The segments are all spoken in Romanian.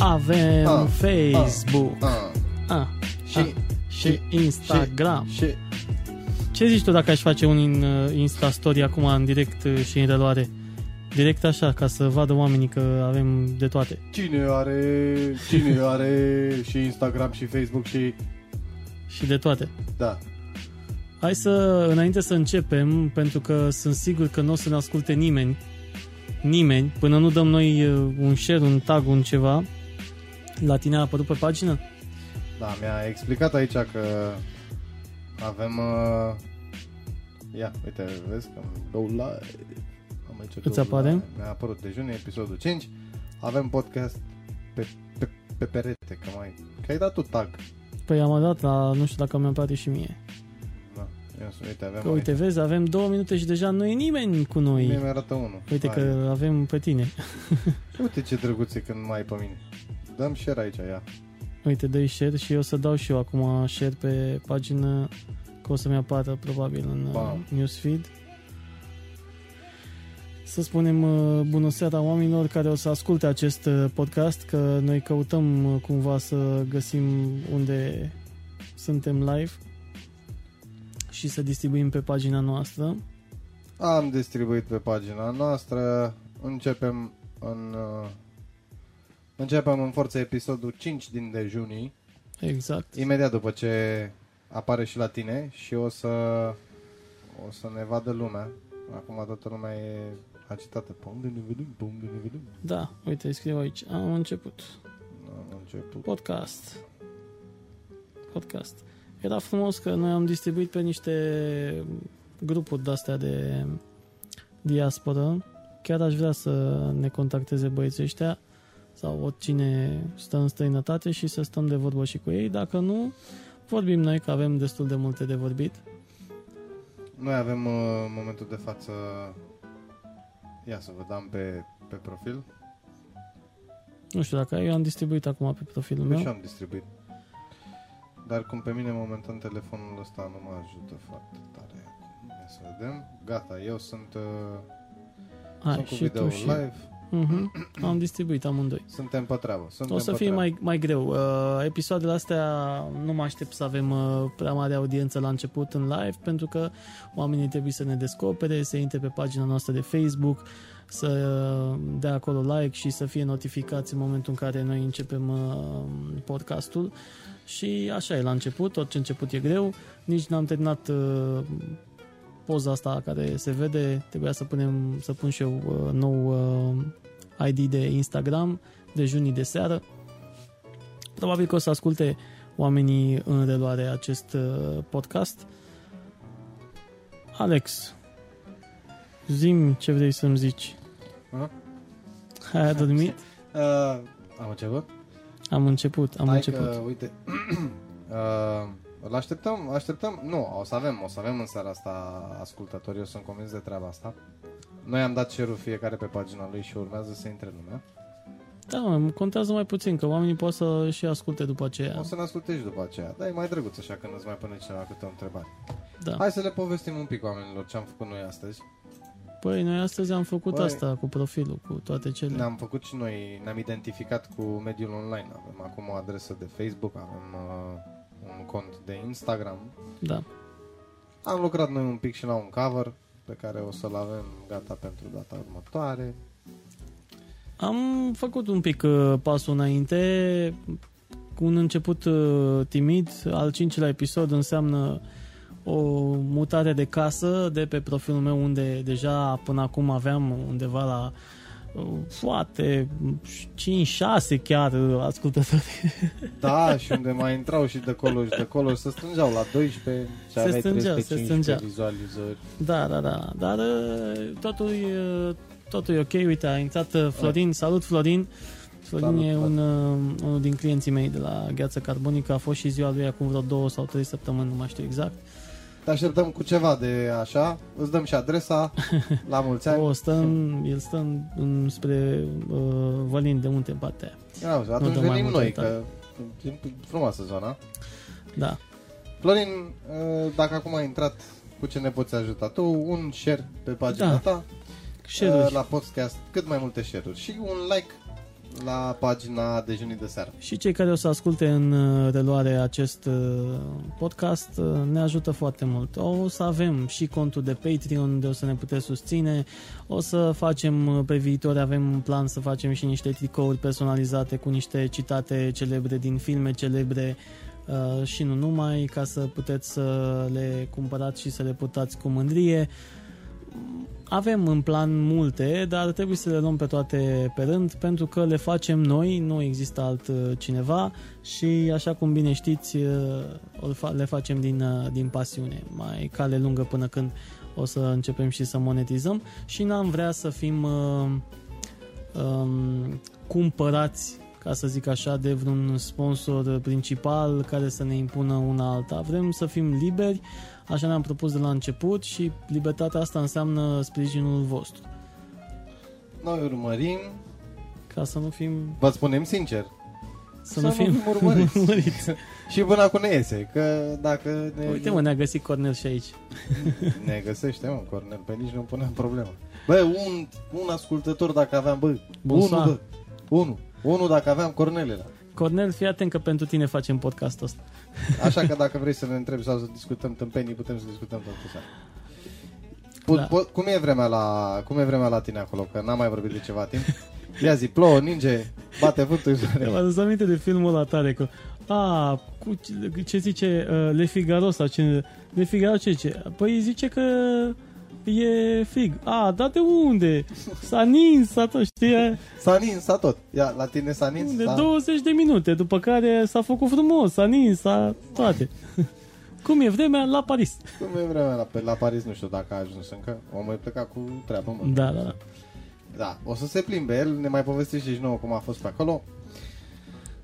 avem Ah, Facebook, Ah, ah, și, ah, și Instagram. și, și, Ce zici tu dacă aș face un in, uh, Insta Story acum în direct uh, și în reluare? Direct așa, ca să vadă oamenii că avem de toate. cine are, cine are și Instagram și Facebook și... Și de toate. Da. Hai să, înainte să începem, pentru că sunt sigur că nu o să ne asculte nimeni, nimeni, până nu dăm noi uh, un share, un tag, un ceva, la tine a apărut pe pagină? Da, mi-a explicat aici că avem... Uh... Ia, uite, vezi că am go live. Am aici Îți go apare? live. Mi-a apărut dejune, episodul 5. Avem podcast pe, pe, pe perete, că mai... Că ai dat tu tag. Păi am dat la, nu știu dacă mi-a apare și mie. Da, ia să, uite, avem Că uite, vezi, avem două minute și deja nu e nimeni cu Mie noi. mi-arată unul. Uite Hai. că avem pe tine. Și uite ce drăguț e când mai ai pe mine. Dăm share aici, ia. Uite, dă share și eu să dau și eu acum share pe pagină că o să-mi apară probabil în uh, Bam. newsfeed. Să spunem uh, bună seara oamenilor care o să asculte acest uh, podcast, că noi căutăm uh, cumva să găsim unde suntem live și să distribuim pe pagina noastră. Am distribuit pe pagina noastră. Începem în... Uh, începem în forță episodul 5 din dejunii. Exact. Imediat după ce apare și la tine și o să o să ne vadă lumea. Acum toată lumea e agitată. Pum de ne vedem, pum de ne vedem. Da, uite, scriu aici. Am început. Am început. Podcast. Podcast. Era frumos că noi am distribuit pe niște grupuri de-astea de diasporă. Chiar aș vrea să ne contacteze băieții ăștia sau oricine stă în străinătate și să stăm de vorbă și cu ei. Dacă nu, vorbim noi că avem destul de multe de vorbit. Noi avem uh, în momentul de față Ia să vă dăm pe, pe profil. Nu știu dacă ai, eu am distribuit acum pe profilul Păi meu. și am distribuit. Dar cum pe mine momentan telefonul ăsta nu mă ajută foarte tare. Ia să vedem. Gata, eu sunt, uh, Hai, sunt cu și video tu și live. Mhm. Am distribuit amândoi. Suntem pe treabă. Suntem O să pe fie treabă. mai, mai greu. Uh, episoadele astea nu mă aștept să avem uh, prea mare audiență la început în live, pentru că oamenii trebuie să ne descopere, să intre pe pagina noastră de Facebook, să uh, dea acolo like și să fie notificați în momentul în care noi începem uh, podcastul. Și așa e la început, orice început e greu. Nici n-am terminat uh, poza asta care se vede, trebuia să punem să pun și eu uh, nou uh, ID de Instagram de junii de seară. Probabil că o să asculte oamenii în reluare acest uh, podcast. Alex, zim ce vrei să-mi zici. Ha? Ai adormit? Uh, am început? Am început, am Hai început. Că, uite, uh, îl așteptăm, așteptăm, nu, o să avem, o să avem în seara asta ascultători, eu sunt convins de treaba asta. Noi am dat share fiecare pe pagina lui și urmează să intre lumea. Da, mă, contează mai puțin, că oamenii pot să și asculte după aceea. O să ne asculte și după aceea. Da, e mai drăguț așa când îți mai pune cineva câte o întrebare. Da. Hai să le povestim un pic oamenilor ce am făcut noi astăzi. Păi, noi astăzi am făcut Păi- asta cu profilul, cu toate cele. Ne-am făcut și noi, ne-am identificat cu mediul online. Avem acum o adresă de Facebook, avem uh, un cont de Instagram. Da. Am lucrat noi un pic și la un cover pe care o să-l avem gata pentru data următoare. Am făcut un pic uh, pasul înainte, cu un început uh, timid. Al cincilea episod înseamnă o mutare de casă de pe profilul meu unde deja până acum aveam undeva la uh, foarte 5-6 chiar uh, ascultători. Da, și unde mai intrau și de acolo și de acolo se strângeau la 12 și Se aveai strângeau, 315 se strângeau. vizualizări. Da, da, da. Dar uh, totul, e, totul e ok. Uite, a intrat uh, Florin. Salut, Florin. Florin Salut, e Florin. un, uh, unul din clienții mei de la Gheață Carbonică. A fost și ziua lui acum vreo două sau trei săptămâni, nu mai știu exact. Te așteptăm cu ceva de așa, îți dăm și adresa, la mulți ani. O, stă în, el stă în, în, spre uh, Vălin de munte în partea aia. Ia uite, atunci dăm mai venim multe noi, detalii. că e frumoasă zona. Da. Florin, uh, dacă acum ai intrat, cu ce ne poți ajuta? Tu, un share pe pagina Da. ta, Share-uri. uh, la podcast, cât mai multe share-uri și un like la pagina dejunii de seară. Și cei care o să asculte în uh, reluare acest uh, podcast uh, ne ajută foarte mult. O să avem și contul de Patreon unde o să ne puteți susține. O să facem uh, pe viitor, avem un plan să facem și niște tricouri personalizate cu niște citate celebre din filme celebre uh, și nu numai, ca să puteți să le cumpărați și să le putați cu mândrie. Avem în plan multe, dar trebuie să le luăm pe toate pe rând, pentru că le facem noi, nu există alt uh, cineva și așa cum bine știți, uh, o fa- le facem din, uh, din pasiune. Mai cale lungă până când o să începem și să monetizăm și n-am vrea să fim uh, um, cumpărați ca să zic așa, de vreun sponsor principal care să ne impună una alta. Vrem să fim liberi, așa ne-am propus de la început și libertatea asta înseamnă sprijinul vostru. Noi urmărim, Ca să nu fim... vă spunem sincer, Să, nu fim, urmăriți. urmăriți. și până acum ne iese, că dacă ne, Uite mă, ne-a găsit Cornel și aici. ne găsește, mă, Cornel, pe nici nu punem problemă. Bă, un, un ascultător dacă aveam, bă, Bonsoir. unul, bă, unul, unul dacă aveam Cornelela. Cornel, fii atent că pentru tine facem podcastul ăsta. Așa că dacă vrei să ne întrebi sau să discutăm tâmpenii, putem să discutăm tot seara. Pu- Da. po- cum, e vremea la, cum e vremea la tine acolo? Că n-am mai vorbit de ceva timp. Ia zi, plouă, ninge, bate vântul. Mi-am adus aminte de filmul ăla tare cu a, cu ce- ce zice uh, Le Figaro sau ce Le Figaro ce zice? Păi zice că e frig. A, dar de unde? S-a nins, s-a tot, știi? S-a nins, s-a tot. Ia, la tine s-a nins? De s-a... 20 de minute, după care s-a făcut frumos, s-a nins, s-a toate. Cum e vremea la Paris? Cum e vremea la, pe- la Paris? Nu știu dacă a ajuns încă. Omul e plecat cu treabă, mă. Da, da, da. Da, o să se plimbe el, ne mai povestește și nouă cum a fost pe acolo.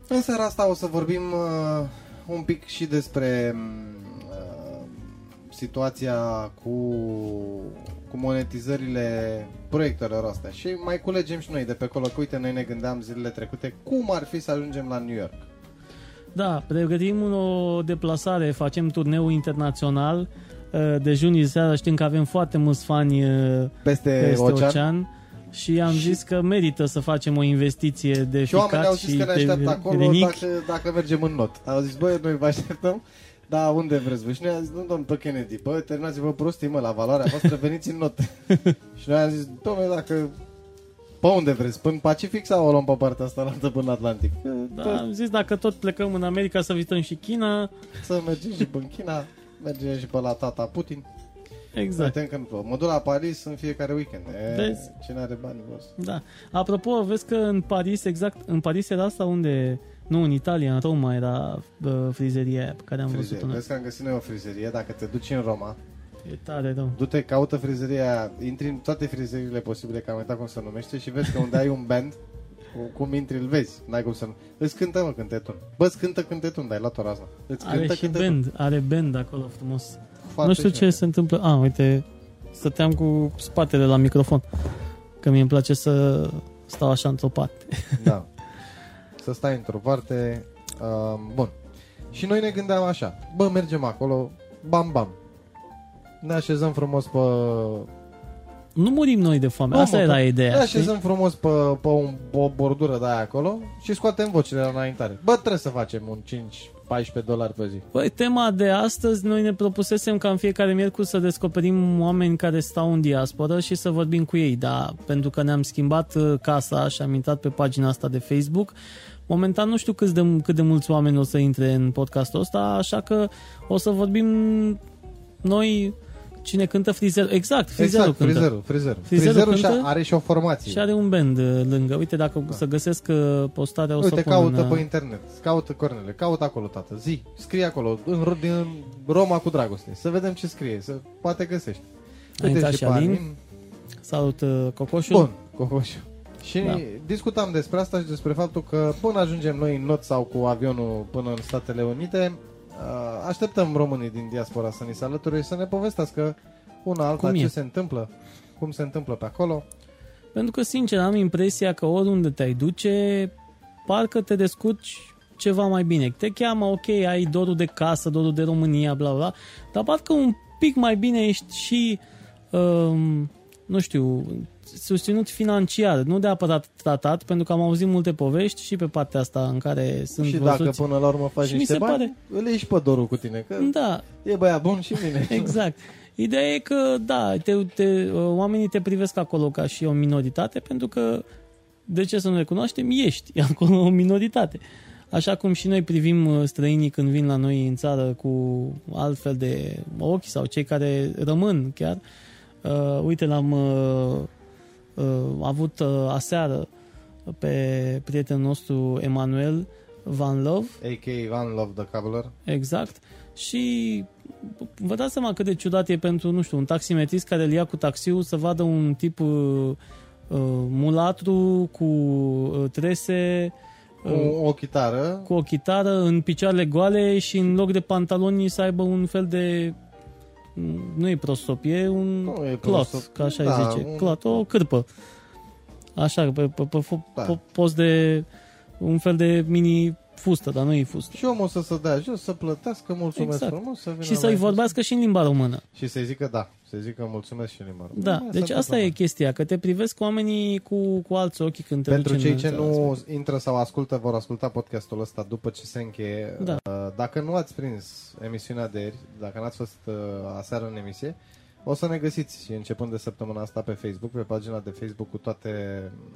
În seara asta o să vorbim uh, un pic și despre uh, situația cu, cu monetizările proiectelor astea și mai culegem și noi de pe acolo, că uite, noi ne gândeam zilele trecute cum ar fi să ajungem la New York. Da, pregătim o deplasare, facem turneu internațional uh, de juni seara, știm că avem foarte mulți fani uh, Peste, peste ocean. ocean. și am Și- zis că merită să facem o investiție de Și oamenii ficat au zis și că ne de așteaptă acolo renichi. dacă, dacă mergem în not. Au zis, băi, noi vă așteptăm, da, unde vreți voi? Și noi am zis, nu, domn, pe Kennedy, bă, terminați-vă prostii, mă, la valoarea voastră, veniți în not. și noi am zis, domnule, dacă, pe unde vreți, până în Pacific sau o luăm pe partea asta, la altă până în Atlantic? Da, am zis dacă tot plecăm în America să vizităm și China, Să mergem și pe China, mergem și pe la tata Putin. exact. Exact. că nu, mă duc la Paris în fiecare weekend. E, Vezi? Cine are bani, boss? Da. Apropo, vezi că în Paris, exact, în Paris era asta unde, nu, în Italia, în Roma era bă, frizeria aia pe care am Frizerie. văzut-o noi. Vezi că am găsit noi o frizerie, dacă te duci în Roma, E tare rău. Du-te, caută frizeria aia, intri în toate frizeriile posibile, că am uitat cum se numește și vezi că unde ai un band, cu- cum intri îl vezi, n-ai cum să nu... Îți cântă, mă, cântetun. Bă, îți cântă cântetun, dar ai luat-o razna. Îți Are cântă și cântetun. band, are band acolo frumos. Foarte nu știu ce șmecher. se întâmplă. A, uite, stăteam cu spatele la microfon. Că mie îmi place să stau așa într-o parte. Da. Să stai într-o parte. Uh, bun. Și noi ne gândeam așa. Bă, mergem acolo, bam, bam. Ne așezăm frumos pe... Nu murim noi de foame. Nu, Asta mă, era pe- ideea. Ne știi? așezăm frumos pe, pe, un, pe o bordură de aia acolo și scoatem vocile la înaintare. Bă, trebuie să facem un 5-14 dolari pe zi. Păi, tema de astăzi, noi ne propusesem ca în fiecare miercuri să descoperim oameni care stau în diasporă și să vorbim cu ei, dar pentru că ne-am schimbat uh, casa și am intrat pe pagina asta de Facebook, momentan nu știu cât de, cât de mulți oameni o să intre în podcastul ăsta, așa că o să vorbim noi cine cântă frizerul. Exact, frizerul exact, cântă. frizerul, frizerul. Frizerul Frizerul, și cântă are și o formație. Și are un band uh, lângă. Uite, dacă să găsesc uh, postarea, o să Uite, pun caută în, uh, pe internet, caută Cornele, caută acolo, tată, zi, scrie acolo, în, Ro- din Roma cu dragoste, să vedem ce scrie, să poate găsești. A intrat și pe Alin. Salut, uh, Cocoșul. Bun, Cocoșu. Și Da. discutam despre asta și despre faptul că până ajungem noi în not sau cu avionul până în Statele Unite, uh, așteptăm românii din diaspora să ni se alăture și să ne povestească una alta Cum e? ce se întâmplă, cum se întâmplă pe acolo. Pentru că, sincer, am impresia că oriunde te-ai duce, parcă te descurci ceva mai bine. Te cheamă, ok, ai dorul de casă, dorul de România, bla bla, dar parcă un pic mai bine ești și, um, nu știu, susținut financiar, nu neapărat tratat, pentru că am auzit multe povești și pe partea asta în care sunt și văzuți. dacă până la urmă faci Și mi niște se bani, pare- îl ieși și pe dorul cu tine, că Da, e băiat bun și mine. Exact. Ideea e că, da, te, te, oamenii te privesc acolo ca și o minoritate, pentru că, de ce să nu recunoaștem, ești acolo o minoritate. Așa cum și noi privim uh, străinii când vin la noi în țară cu altfel de ochi sau cei care rămân chiar. Uh, uite, l-am uh, uh, avut uh, aseară pe prietenul nostru Emanuel Van Love, A.K. Van Love the Cobbler. Exact. Și vă dați seama cât de ciudat e pentru, nu știu, un taximetrist care îl ia cu taxiul să vadă un tip uh, uh, mulatru cu uh, trese, Cu uh, o chitară. cu o chitară în picioarele goale și în loc de pantaloni să aibă un fel de nu e prostop, e un Nu e clot, prostop. ca așa Da, îi zice. un- Clot, o cârpă. Așa, pe, pe, pe, pe Da. post de un fel de mini fustă, dar nu e fustă. Și omul să se dea jos, să plătească, mulțumesc Exact. frumos, să vină Și să-i mai- vorbească și în limba română. Și să-i zică da, să-i zică mulțumesc și în limba română. Da, se deci asta întâmplă. e chestia, că te privesc oamenii cu, cu alți ochi când te Pentru duci cei în ce țara nu asta. intră sau ascultă, vor asculta podcastul ăsta după ce se încheie. Da. Uh, Dacă nu ați prins emisiunea de ieri, dacă n-ați fost uh, aseară în emisie, o să ne găsiți și începând de săptămâna asta pe Facebook, pe pagina de Facebook cu toate,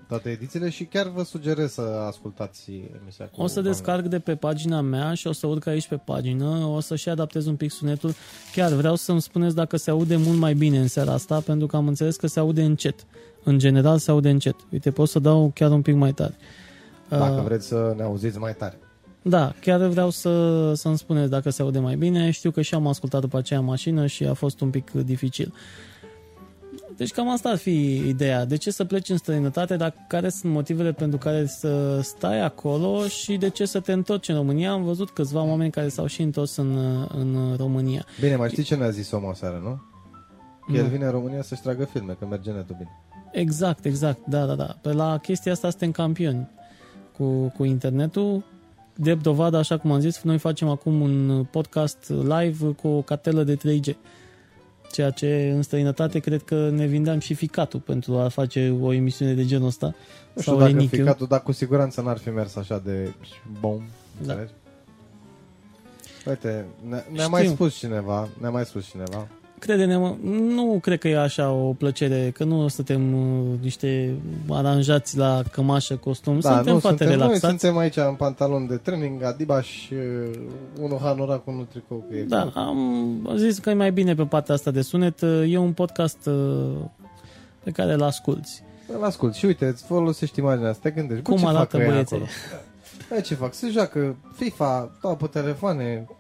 toate edițiile și chiar vă sugerez să ascultați emisia cu O să Van descarc de pe pagina mea și o să urc aici pe pagină, o să și adaptez un pic sunetul. Chiar vreau să-mi spuneți dacă se aude mult mai bine în seara asta, pentru că am înțeles că se aude încet. În general se aude încet. Uite, pot să dau chiar un pic mai tare. Dacă Uh, vreți să ne auziți mai tare. Da, chiar vreau să, să-mi spuneți dacă se aude mai bine. Știu că și am ascultat după aceea în mașină și a fost un pic dificil. Deci cam asta ar fi ideea. De ce să pleci în străinătate, dar care sunt motivele pentru care să stai acolo și de ce să te întorci în România? Am văzut câțiva oameni care s-au și întors în, în România. Bine, mai știi ce ne-a zis omul aseară, nu? Că el Nu. vine în România să-și tragă filme, că merge netul bine. Exact, exact, da, da, da. Pe la chestia asta suntem campioni cu, cu internetul. De dovadă, așa cum am zis, noi facem acum un podcast live cu o cartelă de 3G. Ceea ce în străinătate cred că ne vindeam și ficatul pentru a face o emisiune de genul ăsta. Nu știu Sau dacă renichiul. ficatul, dar cu siguranță n-ar fi mers așa de bom, Da. înțelegi? Uite, ne, ne-a Știu. mai spus cineva, ne-a mai spus cineva. Crede-ne, mă, nu cred că e așa o plăcere, că nu suntem uh, niște aranjați la cămașă, costum, da, suntem nu, foarte suntem, noi relaxați. suntem aici în pantalon de training, Adidas și uh, unul hanorac, unul tricou. Că e Da, foarte- am zis că e mai bine pe partea asta de sunet. E un podcast uh, pe care îl asculti. Îl ascult și uite, îți folosești imaginea asta, te gândești, bă, Cum ce arată fac ăia băieții? acolo? Bă, ce fac? Se joacă FIFA, stau pe telefoane, Oh,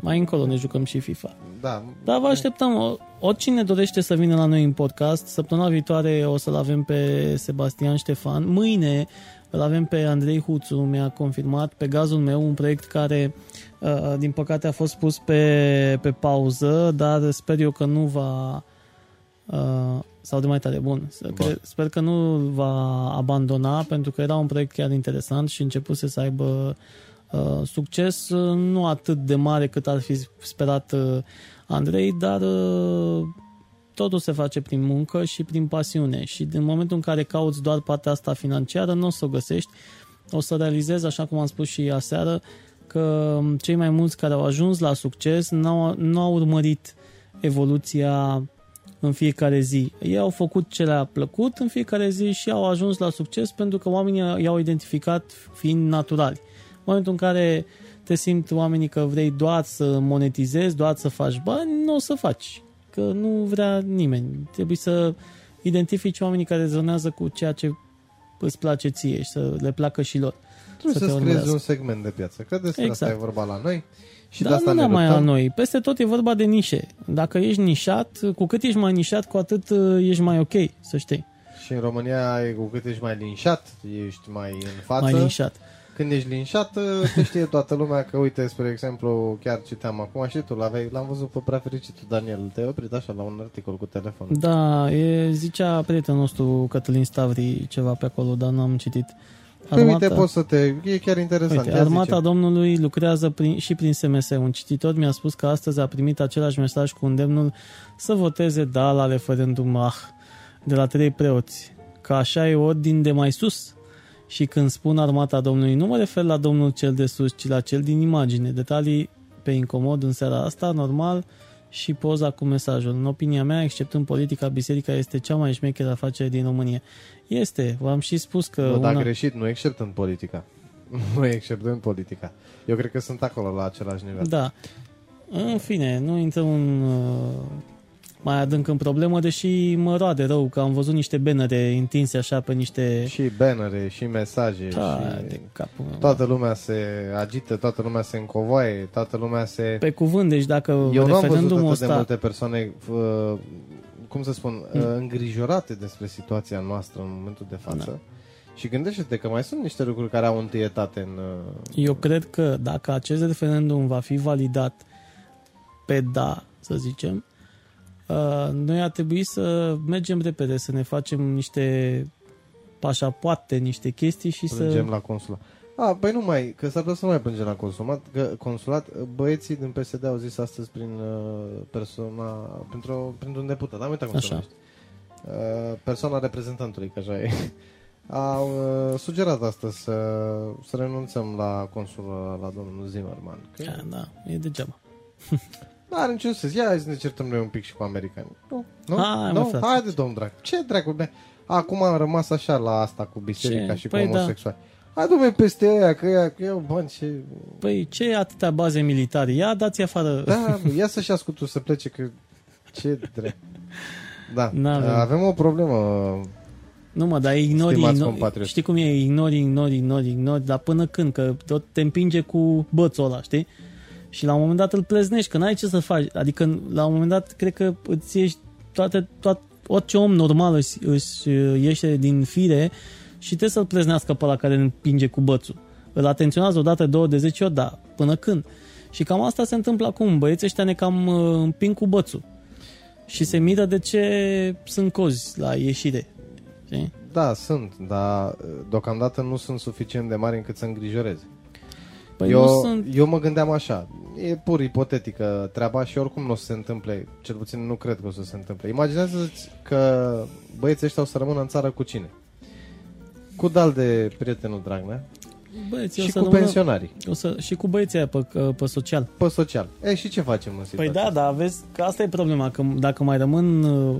mai încolo ne jucăm și FIFA. da. Dar vă așteptăm. O- Oricine dorește să vină la noi în podcast, săptămâna viitoare o să-l avem pe Sebastian Ștefan. Mâine îl avem pe Andrei Huțu, mi-a confirmat, pe gazul meu, un proiect care, uh, din păcate, a fost pus pe, pe pauză, dar sper eu că nu va... Uh, sau de mai tare, bun. Să- Bun. Cre- sper că nu îl va abandona, pentru că era un proiect chiar interesant și începuse să aibă uh, succes, uh, nu atât de mare cât ar fi sperat uh, Andrei, dar uh, totul se face prin muncă și prin pasiune și din momentul în care cauți doar partea asta financiară, nu o să o găsești. O să realizezi, așa cum am spus și aseară, că cei mai mulți care au ajuns la succes n-au, nu au urmărit evoluția în fiecare zi. Ei au făcut ce le-a plăcut în fiecare zi și au ajuns la succes pentru că oamenii i-au identificat fiind naturali. În momentul în care te simți oamenii că vrei doar să monetizezi, doar să faci bani, nu o să faci. Că nu vrea nimeni. Trebuie să identifici oamenii care rezonează cu ceea ce îți place ție și să le placă și lor. Trebuie să să, te să creezi urmărească. un segment de piață. Că despre Exact. asta e vorba la noi. Și Dar de asta nu ne numai la luptăm. noi. Peste tot e vorba de nișe. Dacă ești nișat, cu cât ești mai nișat, cu atât uh, ești mai ok, să știi. Și în România, e cu cât ești mai linșat, ești mai în față. Mai nișat. Când ești linșat, te știe toată lumea că, uite, spre exemplu, chiar citeam acum și tu l-aveai, l-am văzut pe prea fericitul Daniel. Te-ai oprit așa la un articol cu telefon. Da, e, zicea prietenul nostru Cătălin Stavri ceva pe acolo, dar n-am citit. Păi, uite, poți să te... E chiar interesant. Uite, Ia Armata zice. Domnului lucrează prin, și prin SMS. Un cititor mi-a spus că astăzi a primit același mesaj cu îndemnul să voteze da la referendum. Ah, de la trei preoți, că așa e ordin de mai sus. Și când spun armata Domnului, nu mă refer la Domnul cel de sus, ci la cel din imagine. Detalii pe incomod în seara asta, normal, și poza cu mesajul. În opinia mea, exceptând politica, biserica este cea mai șmecheră afacere din România. Este, v-am și spus că... Nu, una... dar greșit, nu exceptând politica. Nu exceptând politica. Eu cred că sunt acolo la același nivel. Da. În fine, nu intrăm în, uh, mai adânc în problemă, deși mă roade rău că am văzut niște bannere întinse așa pe niște... Și bannere, și mesaje, Da, și de capul meu. toată lumea se agită, toată lumea se încovoaie, toată lumea se... Pe cuvânt, deci dacă Eu nu am văzut referendumul atât de ăsta... multe persoane, uh, cum să spun, Hmm. uh, îngrijorate despre situația noastră în momentul de față. Da. Și gândește-te că mai sunt niște lucruri care au întâietate în... uh, Eu cred că dacă acest referendum va fi validat pe da, să zicem, uh, noi ar trebui să mergem repede, să ne facem niște pașapoarte, niște chestii și plângem să... la consulat. A, păi nu mai, că s-ar putea să nu mai plângem la consulat, că, consulat. Băieții din PSD au zis astăzi prin uh, persoana, printr-o, printr-un deputat, am uitat cum se Așa. numește. Uh, persoana reprezentantului, că așa e. Au uh, sugerat astăzi să, să renunțăm la consul la, la domnul Zimmerman. Că Da, da, e degeaba. nu are niciun sens. Ia hai să ne certăm noi un pic și cu americani. Nu, nu, Hai, mă, nu, frate. haide domn drag. Ce dracu, bine. Acum am rămas așa la asta cu biserica Ce? și Păi cu da. homosexuali. Hai dumne peste aia, că ea, că eu, bani, ce... Păi ce atâtea baze militare? Ia dați afară. Da, bă, ia să-și ascultul să plece, că ce drept. Da, N-avem. avem o problemă. Nu mă, dar ignori, Stimați ignori compatrioți. știi cum e, ignori, ignori, ignori, ignori, dar până când, că tot te împinge cu bățul ăla, știi? Și la un moment dat îl pleznești, că n-ai ce să faci, adică la un moment dat cred că îți ieși toate, toate orice om normal își, își ieșe din fire și trebuie să-l pleznească pe ăla care îl împinge cu bățul. Îl atenționează o dată, două, de zece ori, da, până când? Și cam asta se întâmplă acum, băieții ăștia ne cam uh, împing cu bățul. Și se miră de ce sunt cozi la ieșire. Știi? Da, sunt, dar deocamdată nu sunt suficient de mari încât să îngrijoreze. Păi eu, nu sunt... eu mă gândeam așa, e pur ipotetică treaba și oricum nu o să se întâmple, cel puțin nu cred că o să se întâmple. Imaginează-ți că băieții ăștia o să rămână în țară cu cine? Cu dal de prietenul Dragnea Băieții o și să cu rămână, pensionarii, o să, și cu băieții aia pe, pe social. pe social. E, și ce facem în Păi situația da, asta? dar vezi că asta e problema, că dacă mai rămân uh,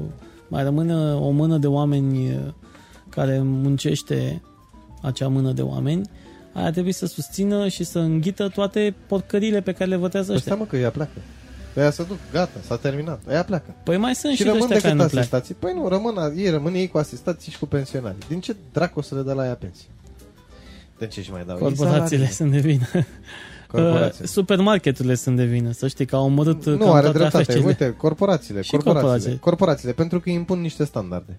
mai rămână o mână de oameni uh, care muncește acea mână de oameni, aia trebuie să susțină și să înghită toate porcările pe care le votează Păi ăștia. stai mă că ea pleacă. Ea se duc, gata, s-a terminat. Ea pleacă. Păi mai sunt Și, și, și rămân ăștia care decât nu pleacă. asistații. Păi nu, rămân, ei rămân ei cu asistații și cu pensionarii. Din ce dracu o să le dă la ea pensii? De ce și mai dau? Ei Corporațiile salarii. sunt de vină. Corporații. Uh, Supermarketurile sunt de vină. Să știi că au omorât Nu, cam are toate dreptate. afacerile. Uite, corporațiile, Și corporațiile, corporații. corporațiile, pentru că impun niște standarde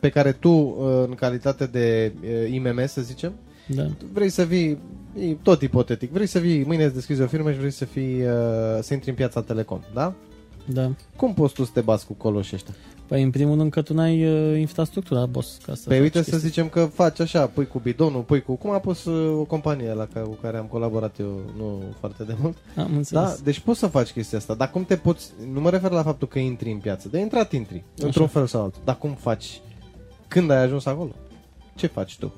pe care tu, uh, în calitate de uh, IMM, să zicem, Da. vrei să vii, e tot ipotetic, vrei să vii, mâine îți deschizi o firmă și vrei să fii, uh, să intri în piața Telecom, da? Da. Cum poți tu să te bați cu coloșii ăștia? Păi în primul rând că tu n-ai uh, infrastructura, boss, ca să Păi faci uite să chestii. zicem că faci așa, pui cu bidonul, pui cu... Cum a pus uh, o companie la care, cu care am colaborat eu nu foarte de mult? Am Da, înțeles. deci poți să faci chestia asta, dar cum te poți... Nu mă refer la faptul că intri în piață, de intrat intri, într-un fel sau altul. Dar cum faci? Când ai ajuns acolo? Ce faci tu?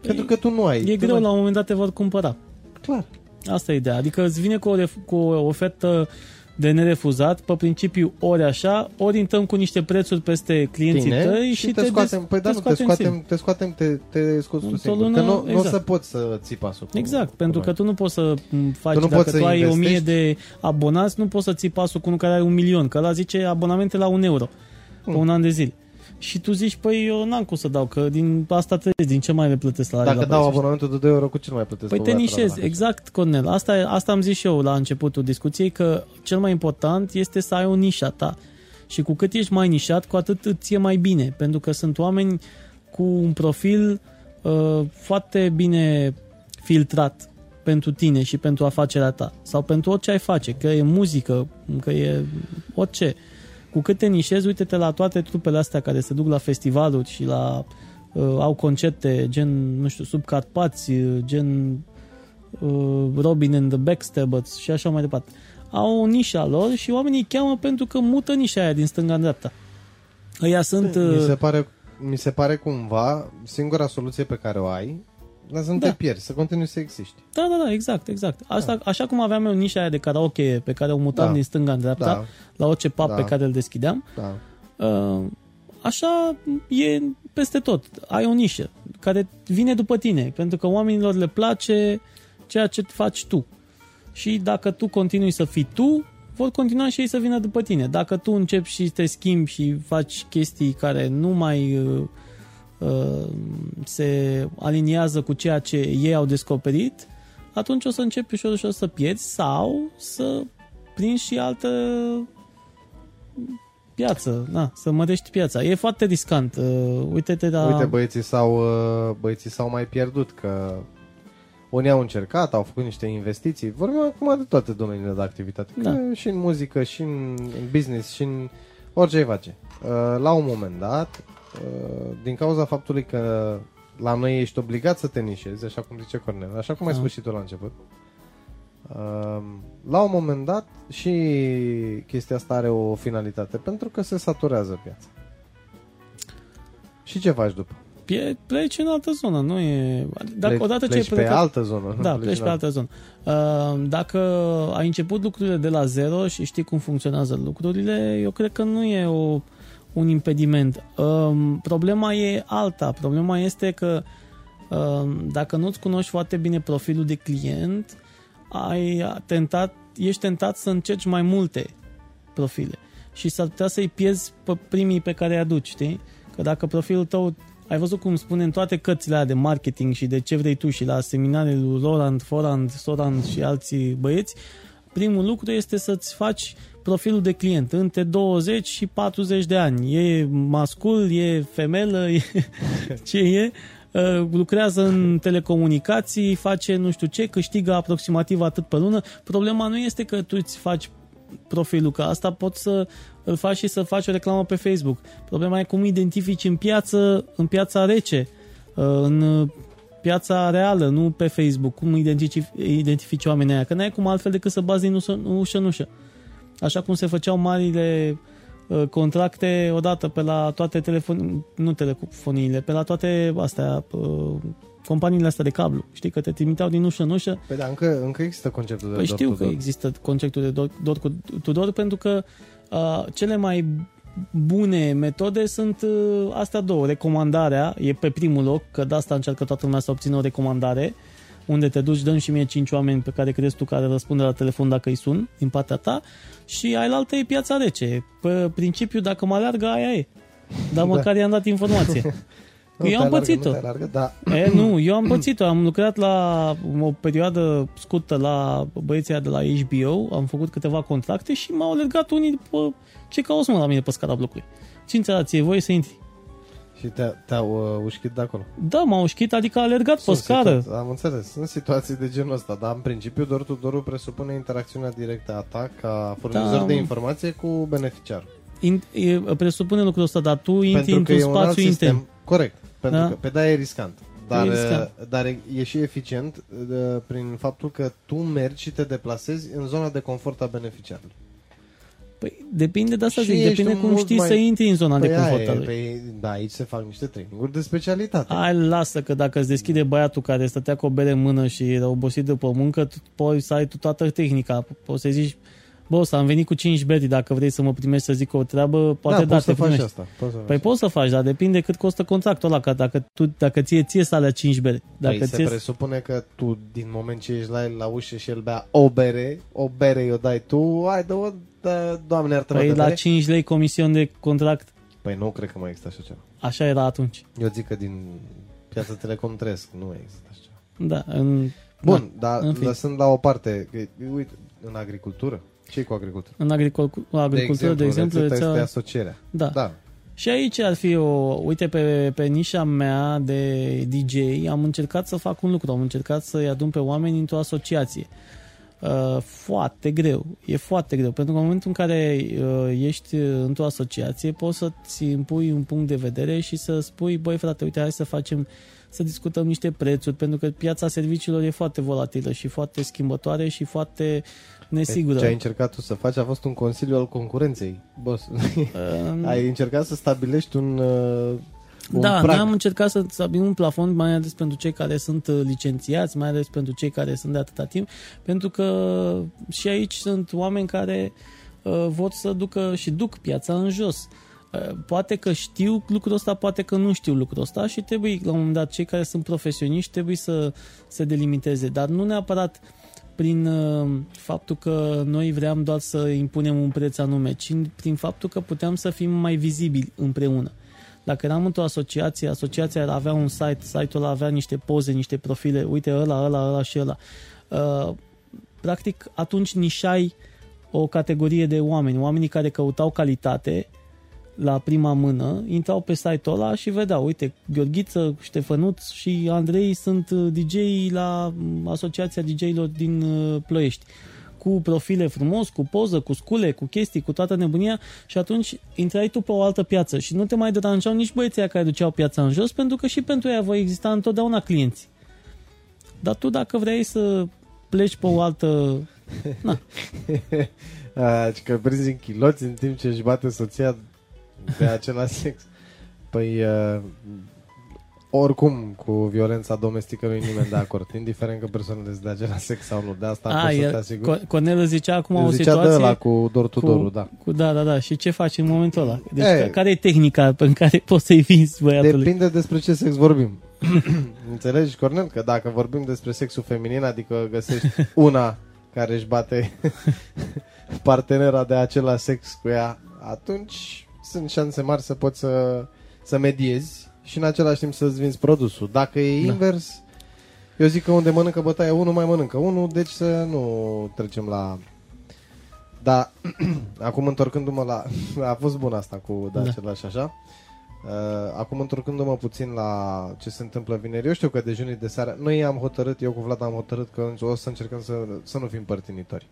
Pentru că tu nu ai. E tu greu, nu la ai. un moment dat te vor cumpăra. Clar. Asta e ideea. Adică îți vine cu o, ref- cu o ofertă de nerefuzat, pe principiu ori așa, ori intrăm cu niște prețuri peste clienții Tine tăi și, te, des- scoatem, păi da, nu, te scoatem scoatem, singur. te scoatem, te, te scoți tu Într-o singur. lună, Că nu, nu o exact. să poți să ții pasul. cu- Exact, cu pentru noi. că tu nu poți să m, faci, Tu nu dacă poți să tu ai o mie investești. de abonați, nu poți să ții pasul cu unul care are un milion, că ăla zice abonamente la un euro pe Mm. un an de zile. Și tu zici, păi eu n-am cum să dau, că din asta trebuie, din ce mai le plătesc la Dacă la dau prețul abonamentul de 2 euro, cu ce nu mai plătesc? Păi pe te o dată la nișezi, lună? exact, Cornel. Asta, asta am zis și eu la începutul discuției, că cel mai important este să ai o nișa ta. Și cu cât ești mai nișat, cu atât îți e mai bine. Pentru că sunt oameni cu un profil uh, foarte bine filtrat pentru tine și pentru afacerea ta. Sau pentru orice ai face, că e muzică, că e orice. Cu cât te nișezi, uite-te la toate trupele astea care se duc la festivaluri și la uh, au concerte gen, nu știu, sub Carpați, uh, gen uh, Robin and the Backstabbers și așa mai departe. Au o nișa lor și oamenii îi cheamă pentru că mută nișa aia din stânga în dreapta. Ăia sunt... Mi uh, se pare, mi se pare cumva singura soluție pe care o ai, dar să nu Da. te pierzi, să continui să existi. Da, da, da, exact, exact. Asta, Așa cum aveam eu nișa aia de karaoke pe care o mutam Da. din stânga în dreapta, Da, la orice pub Da. pe care îl deschideam, da. uh, așa e peste tot. Ai o nișă care vine după tine, pentru că oamenilor le place ceea ce faci tu. Și dacă tu continui să fii tu, vor continua și ei să vină după tine. Dacă tu începi și te schimbi și faci chestii care nu mai uh, uh, se aliniază cu ceea ce ei au descoperit, atunci o să începi ușor ușor să pierzi sau să prinzi și altă piață, na, să mărești piața. E foarte riscant. Uh, uite-te la... Uite, băieții s-au, uh, băieții s-au mai pierdut, că unii au încercat, au făcut niște investiții. Vorbim acum de toate domeniile de activitate. Da. Că și în muzică, și în, în business, și în orice ai face. Uh, La un moment dat, uh, din cauza faptului că la noi ești obligat să te nișezi, așa cum zice Cornel, așa cum ai Da. spus și tu la început, uh, la un moment dat și chestia asta are o finalitate, pentru că se saturează piața. Și ce faci după? Pie- pleci în altă zonă, nu e... Dacă, pleci, odată ce pleci ai pe plecat, altă zonă. nu Da, pleci în pe altă zonă. Uh, Dacă ai început lucrurile de la zero și știi cum funcționează lucrurile, eu cred că nu e o, un impediment. Um, Problema e alta. Problema este că um, dacă nu-ți cunoști foarte bine profilul de client, ai tentat, ești tentat să încerci mai multe profile și s-ar putea să-i pierzi pe primii pe care îi aduci, știi? Că dacă profilul tău ai văzut cum spune în toate cărțile alea de marketing și de ce vrei tu și la seminarele lui Roland, Forand, Sorand și alții băieți, primul lucru este să-ți faci profilul de client între 20 și 40 de ani. E mascul, e femelă, e ce e, uh, lucrează în telecomunicații, face nu știu ce, câștigă aproximativ atât pe lună. Problema nu este că tu îți faci profilul, că asta poți să îl faci și să faci o reclamă pe Facebook. Problema e cum identifici în piață, în piața rece, uh, în piața reală, nu pe Facebook, cum identifici, identifici oamenii aia, că n-ai cum altfel decât să bazi din ușă, ușă în ușă. Așa cum se făceau marile uh, contracte odată pe la toate telefon, nu telefoniile, pe la toate astea, uh, companiile astea de cablu. Știi că te trimiteau din ușă în ușă Păi da, încă, încă există conceptul de Păi door știu to că door. există conceptul de dor, dor cu Tudor pentru că uh, cele mai bune metode sunt uh, astea două. Recomandarea e pe primul loc, că de asta încearcă toată lumea să obțină o recomandare, unde te duci, dăm și mie cinci oameni pe care crezi tu care răspunde la telefon dacă îi sun din partea ta și ai la altă e piața rece. Pe principiu, dacă mă alergă, aia e. Dar Da. măcar i-am dat informație. Nu eu te am alargă, pățit-o. Nu te alargă, da. E, nu, eu am pățit-o. Am lucrat la o perioadă scurtă la băieții aia de la HBO, am făcut câteva contracte și m-au alergat unii după ce cauți mă la mine pe scara blocului. Ce ți voie să intri? Și te, te-au uh, ușchit de acolo. Da, m-au ușchit, adică a alergat pe Sunt scară. situa- Am înțeles. Sunt situații de genul ăsta, dar în principiu door to door presupune interacțiunea directă a ta ca furnizor Da, de mă. informație cu beneficiarul. In, e, presupune lucrul ăsta, dar tu intri Pentru că într-un e un alt spațiu sistem. intern. Corect. Pentru Da. că pe da e riscant. Dar, E riscant. uh, dar e, e și eficient uh, prin faptul că tu mergi și te deplasezi în zona de confort a beneficiarului. Păi depinde de asta Și zic, ești depinde cum mult știi mai- să intri în zona de Păi confort aia al e, lui. păi, da, aici se fac niște traininguri de specialitate. Hai, lasă că dacă îți deschide băiatul care stătea cu o bere în mână și era obosit după muncă, tu poți să ai tu toată tehnica. Poți să zici, bă, să am venit cu 5 beri, dacă vrei să mă primești să zic o treabă, poate da, da, poți te să faci primești. asta. Poți să Păi faci. poți să faci, dar depinde cât costă contractul ăla, că dacă, tu, dacă ție ție să alea 5 beri. Dacă Păi se ție... presupune că tu, din moment ce ești la el la ușă și el bea o bere, o bere o dai tu, hai dă-o, dă, doamne iartă Păi de la bere. 5 lei comision de contract, Păi nu cred că mai există așa ceva. așa era atunci. Eu zic că din piața Telecom trăiesc, nu există așa ceva. Da, în, Bun, da, dar în fine. lăsând la o parte, că, uite, în agricultură, ce cu agricultură? în agricol, agricultură, de exemplu, rețeta rețeaua- este asocierea. da. Da. Și aici ar fi o... Uite, pe, pe nișa mea de DJ am încercat să fac un lucru. Am încercat să-i adun pe oameni într-o asociație. Uh, foarte greu. E foarte greu. Pentru că în momentul în care uh, ești într-o asociație, poți să-ți impui un punct de vedere și să spui, băi frate, uite, hai să facem să discutăm niște prețuri, pentru că piața serviciilor e foarte volatilă și foarte schimbătoare și foarte nesigură. Ce ai încercat tu să faci a fost un consiliu al concurenței, boss. ai încercat să stabilești un, uh, un da, prag. noi am încercat să stabilim un plafon mai ales pentru cei care sunt uh, licențiați, mai ales pentru cei care sunt de atâta timp, pentru că și aici sunt oameni care uh, vor să ducă și duc piața în jos. Uh, poate că știu lucrul ăsta, poate că nu știu lucrul ăsta și trebuie, la un moment dat, cei care sunt profesioniști trebuie să se delimiteze, dar nu neapărat prin uh, faptul că noi vreau doar să impunem un preț anume, ci prin faptul că puteam să fim mai vizibili împreună. Dacă eram într-o asociație, asociația avea un site, site-ul ăla avea niște poze, niște profile, uite ăla, ăla, ăla și ăla. Uh, practic, atunci nișai o categorie de oameni, oamenii care căutau calitate la prima mână, intrau pe site-ul ăla și vedeau, uite, Gheorghiță, Ștefănuț și Andrei sunt uh, DJ la mm, Asociația DJ-ilor din uh, Ploiești cu profile frumos, cu poză, cu scule, cu chestii, cu toată nebunia și atunci intrai tu pe o altă piață și nu te mai deranjau nici băieții care duceau piața în jos pentru că și pentru ea voi exista întotdeauna clienți. Dar tu dacă vrei să pleci pe o altă... Na. A, că prinzi în chiloți în timp ce își bate soția de același sex. Păi, uh, oricum, cu violența domestică nu e nimeni de acord, indiferent că persoanele sunt de același sex sau nu. De asta A, pot să e, te asigur. Co- Cornel zicea acum Îți o zicea situație... de ăla cu dor tu cu- dorul, da. Cu, da, da, da. Și ce faci în momentul ăla? Deci E. ca, care e tehnica pe care poți să-i vinzi băiatului? Depinde despre ce sex vorbim. Înțelegi, Cornel? Că dacă vorbim despre sexul feminin, adică găsești una care își bate partenera de același sex cu ea, atunci sunt șanse mari să poți să, să mediezi și în același timp să-ți vinzi produsul. Dacă e Da. invers, eu zic că unde mănâncă bătaia unul, mai mănâncă unul, deci să nu trecem la... Da, acum întorcându-mă la... A fost bun asta cu da, Da. același așa. Uh, acum întorcându-mă puțin la ce se întâmplă vineri, eu știu că dejunii de seară, noi am hotărât, eu cu Vlad am hotărât că o să încercăm să, să nu fim părtinitori.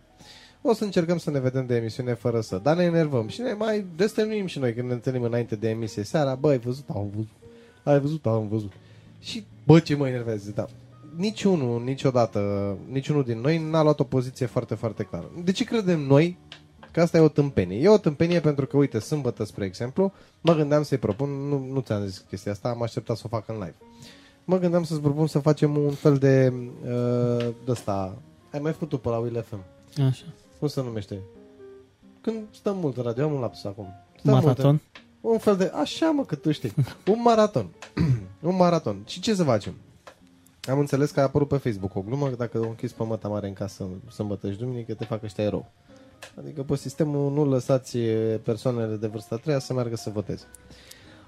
O să încercăm să ne vedem de emisiune fără să, dar ne enervăm și ne mai destănuim și noi când ne întâlnim înainte de emisie seara, bă, ai văzut, am văzut, ai văzut, am văzut. Și, bă, ce mă enervează, da. Niciunul, niciodată, niciunul din noi n-a luat o poziție foarte, foarte clară. De ce credem noi că asta e o tâmpenie? E o tâmpenie pentru că, uite, sâmbătă, spre exemplu, mă gândeam să-i propun, nu, nu ți-am zis chestia asta, am așteptat să o fac în live. Mă gândeam să-ți propun să facem un fel de, uh, de ăsta, ai mai făcut tu pe la Will FM. Așa. Cum se numește? Când stăm mult în radio, am un lapsus acum. Stăm mult Maraton. în- un fel de, așa mă, că tu știi. Un maraton. un maraton. Și ce să facem? Am înțeles că a apărut pe Facebook o glumă, că dacă o închizi pe măta mare în casă sâmbătă și duminică, te fac ăștia erou. Adică pe sistemul nu lăsați persoanele de vârsta a treia să meargă să voteze.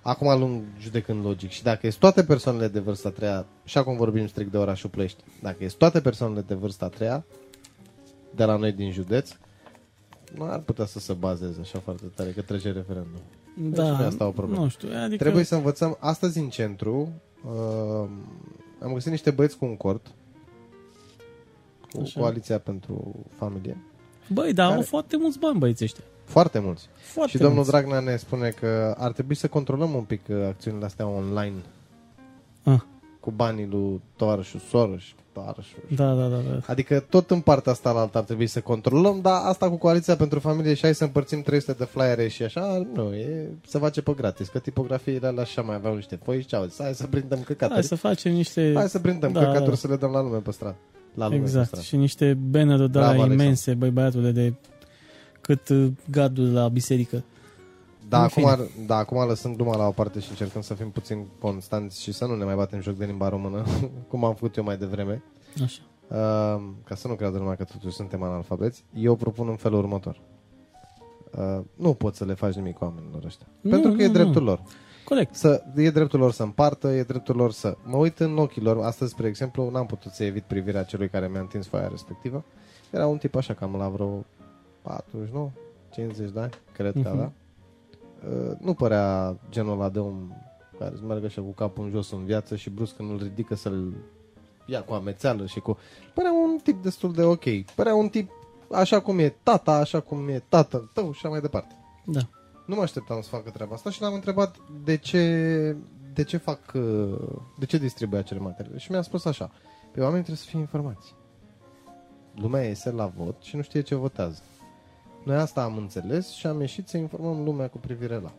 Acum luăm judecând logic. Și dacă sunt toate persoanele de vârsta a treia, și acum vorbim strict de orașul Ploiești, dacă sunt toate persoanele de vârsta a treia, de la noi din județ, nu ar putea să se bazeze așa foarte tare că trece referendum. Da, și nu e asta o problemă. nu știu, adică... Trebuie să învățăm, astăzi în centru, uh, am găsit niște băieți cu un cort, cu Așa. Coaliția pentru Familie, Băi, dar Care- au foarte mulți bani băieții ăștia. foarte mulți. Foarte și domnul mulți. Dragnea ne spune că ar trebui să controlăm un pic uh, acțiunile astea online Ah, cu banii lui tovarășul Soros, tovarășul. da, da, da, da. Adică tot în partea asta la altă ar trebui să controlăm, dar asta cu Coaliția pentru Familie și hai să împărțim 300 de flyere și așa, nu, e, se face pe gratis, că tipografiile alea așa mai aveau niște foi și ce au zis, hai să prindem căcaturi. Hai să facem niște... Hai să prindem Da, da, căcaturi da. să le dăm la lume pe stradă. La lume pe Exact. stradă. Și niște banner-uri de la Bravo, imense, băi băiatule, de cât uh, gardul de la biserică. Da, În acum, fine. ar- da, acum lăsând gluma la o parte și încercăm să fim puțin constanți și să nu ne mai batem joc de limba română, cum am făcut eu mai devreme, Așa. uh, ca să nu creadă lumea că totuși suntem analfabeți, eu propun în felul următor. Uh, nu poți să le faci nimic oamenilor ăștia. Nu, pentru că nu, e nu. dreptul lor. Corect. Să, e dreptul lor să împartă, e dreptul lor să... Mă uit în ochii lor, astăzi, spre exemplu, n-am putut să evit privirea celui care mi-a întins foaia respectivă. Era un tip așa, cam la vreo 49, 50 de ani, cred că Mhm. Avea. Uh, nu părea genul ăla de om care să meargă așa cu capul în jos în viață și brusc când îl ridică să-l ia cu amețeală și cu... Părea un tip destul de ok. Părea un tip așa cum e tata, așa cum e tatăl tău și așa mai departe. Da. Nu mă așteptam să facă treaba asta și l-am întrebat de ce, de ce fac, uh, de ce distribuie acele materiale? Și mi-a spus așa, pe oameni trebuie să fie informați. Lumea iese la vot și nu știe ce votează. Noi asta am înțeles și am ieșit să informăm lumea cu privire la.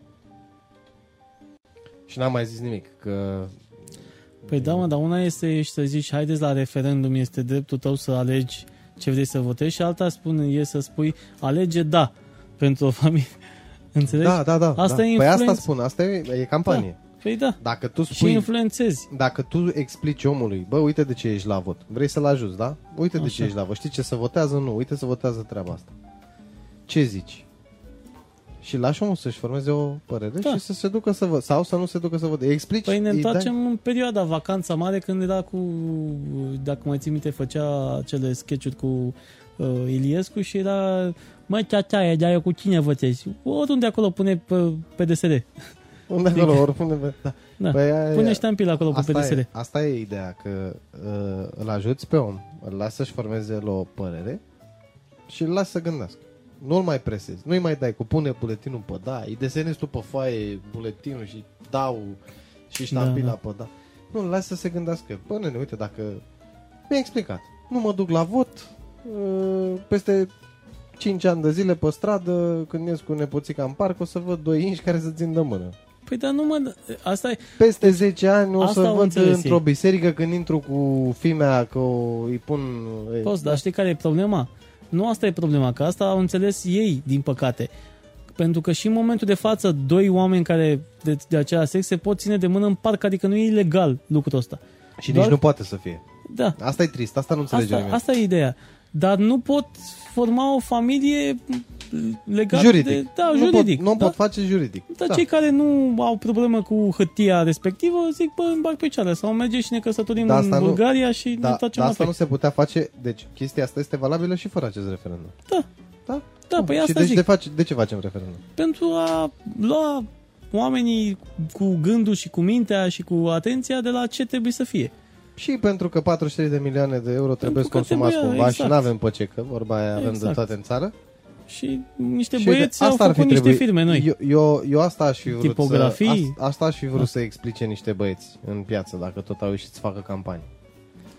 Și n-am mai zis nimic, că Păi da, mă, dar una este și să zici, haideți la referendum, este dreptul tău să alegi ce vrei să votezi și alta spune, e să spui, alege da pentru o familie. Înțelegi? Da, da, da. Asta da. e Păi asta influență. spun, asta e, e campanie. Păi da. Dacă tu Și spui, influențezi. dacă tu explici omului, bă, uite de ce ești la vot, vrei să-l ajuți, da? Uite de Așa. ce ești la vot, știi ce să votează? Nu, uite să votează treaba asta. Ce zici? Și lași omul să-și formeze o părere Da. și să se ducă să vă sau să nu se ducă să vă Explici. Păi ne îi dai- întoarcem în perioada vacanța mare când era cu, dacă mai ții minte, făcea acele sketch cu uh, Iliescu și era mă, ceața dar eu cu cine votezi? Oriunde acolo pune pe, pe DSR. Unde acolo, oricum. Da. Da. Păi aia- Pune ștampila acolo pe asta PDSR. e, asta e ideea, că uh, îl ajuți pe om, îl lasă să-și formeze el o părere și îl lasă să gândească. Nu-l mai presezi, nu-i mai dai cu pune buletinul pe da, îi desenezi tu pe foaie buletinul și dau și ștampila Da, pe da. Nu, îl lasă să se gândească. Bă, nene, uite, dacă mi-a explicat, nu mă duc la vot, uh, peste 5 ani de zile pe stradă, când ies cu nepoțica în parc, o să văd doi inși care să țin de mână. Păi dar nu mă... Asta e... Peste 10 ani o Asta să au văd înțeles într-o ei. biserică când intru cu fimea că o, îi pun... Poți, dar știi care e problema? Nu asta e problema, că asta au înțeles ei, din păcate. Pentru că și în momentul de față, doi oameni care de, de același sex se pot ține de mână în parc, adică nu e ilegal lucrul ăsta. Și Doar- nici nu poate să fie. Da, Asta e trist, asta nu înțelege asta, nimeni. asta e ideea. Dar nu pot forma o familie legată Juridic. de... Da, nu juridic. Pot, nu da? pot face juridic. Dar cei care nu au problemă cu hârtia respectivă zic, bă, îmi bag pe ceară sau merge și ne căsătorim Da, în asta nu- Bulgaria și ne Da, întoarcem dar asta înapoi. nu se putea face, deci chestia asta este valabilă și fără acest referendum. Da, Da? da, păi și asta deci zic. de, face, de ce facem referendum? pentru a lua oamenii cu gândul și cu mintea și cu atenția de la ce trebuie să fie. Și pentru că 43 de milioane de euro trebuie că consumați trebuia, cumva și exact. nu avem pe ce, că vorba aia avem de Exact. toate în țară. Și niște Și băieți uite, au ar fi făcut niște trebuit- firme noi. Eu, eu, eu asta aș fi vrut Tipografii. să, asta, asta aș fi vrut să explice niște băieți în piață, dacă tot au ieșit să facă campanii.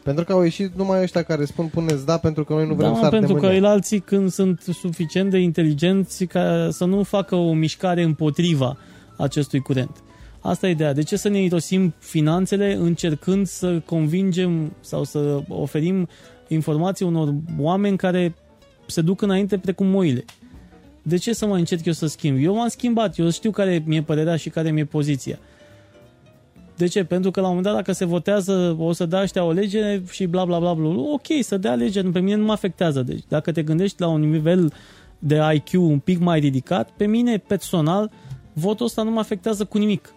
Pentru că au ieșit numai ăștia care spun puneți da pentru că noi nu vrem da, să mă, ardem pentru că mâine. el alții când sunt suficient de inteligenți ca să nu facă o mișcare împotriva acestui curent. Asta e ideea. De ce să ne irosim finanțele încercând să convingem sau să oferim informații unor oameni care se duc înainte precum moile? De ce să mai încerc eu să schimb? Eu m-am schimbat, eu știu care mi-e părerea și care mi-e poziția. De ce? Pentru că la un moment dat dacă se votează o să dea ăștia o lege și bla bla bla bla, ok, să dea lege, pe mine nu mă afectează. Deci dacă te gândești la un nivel de IQ un pic mai ridicat, pe mine personal votul ăsta nu mă afectează cu nimic.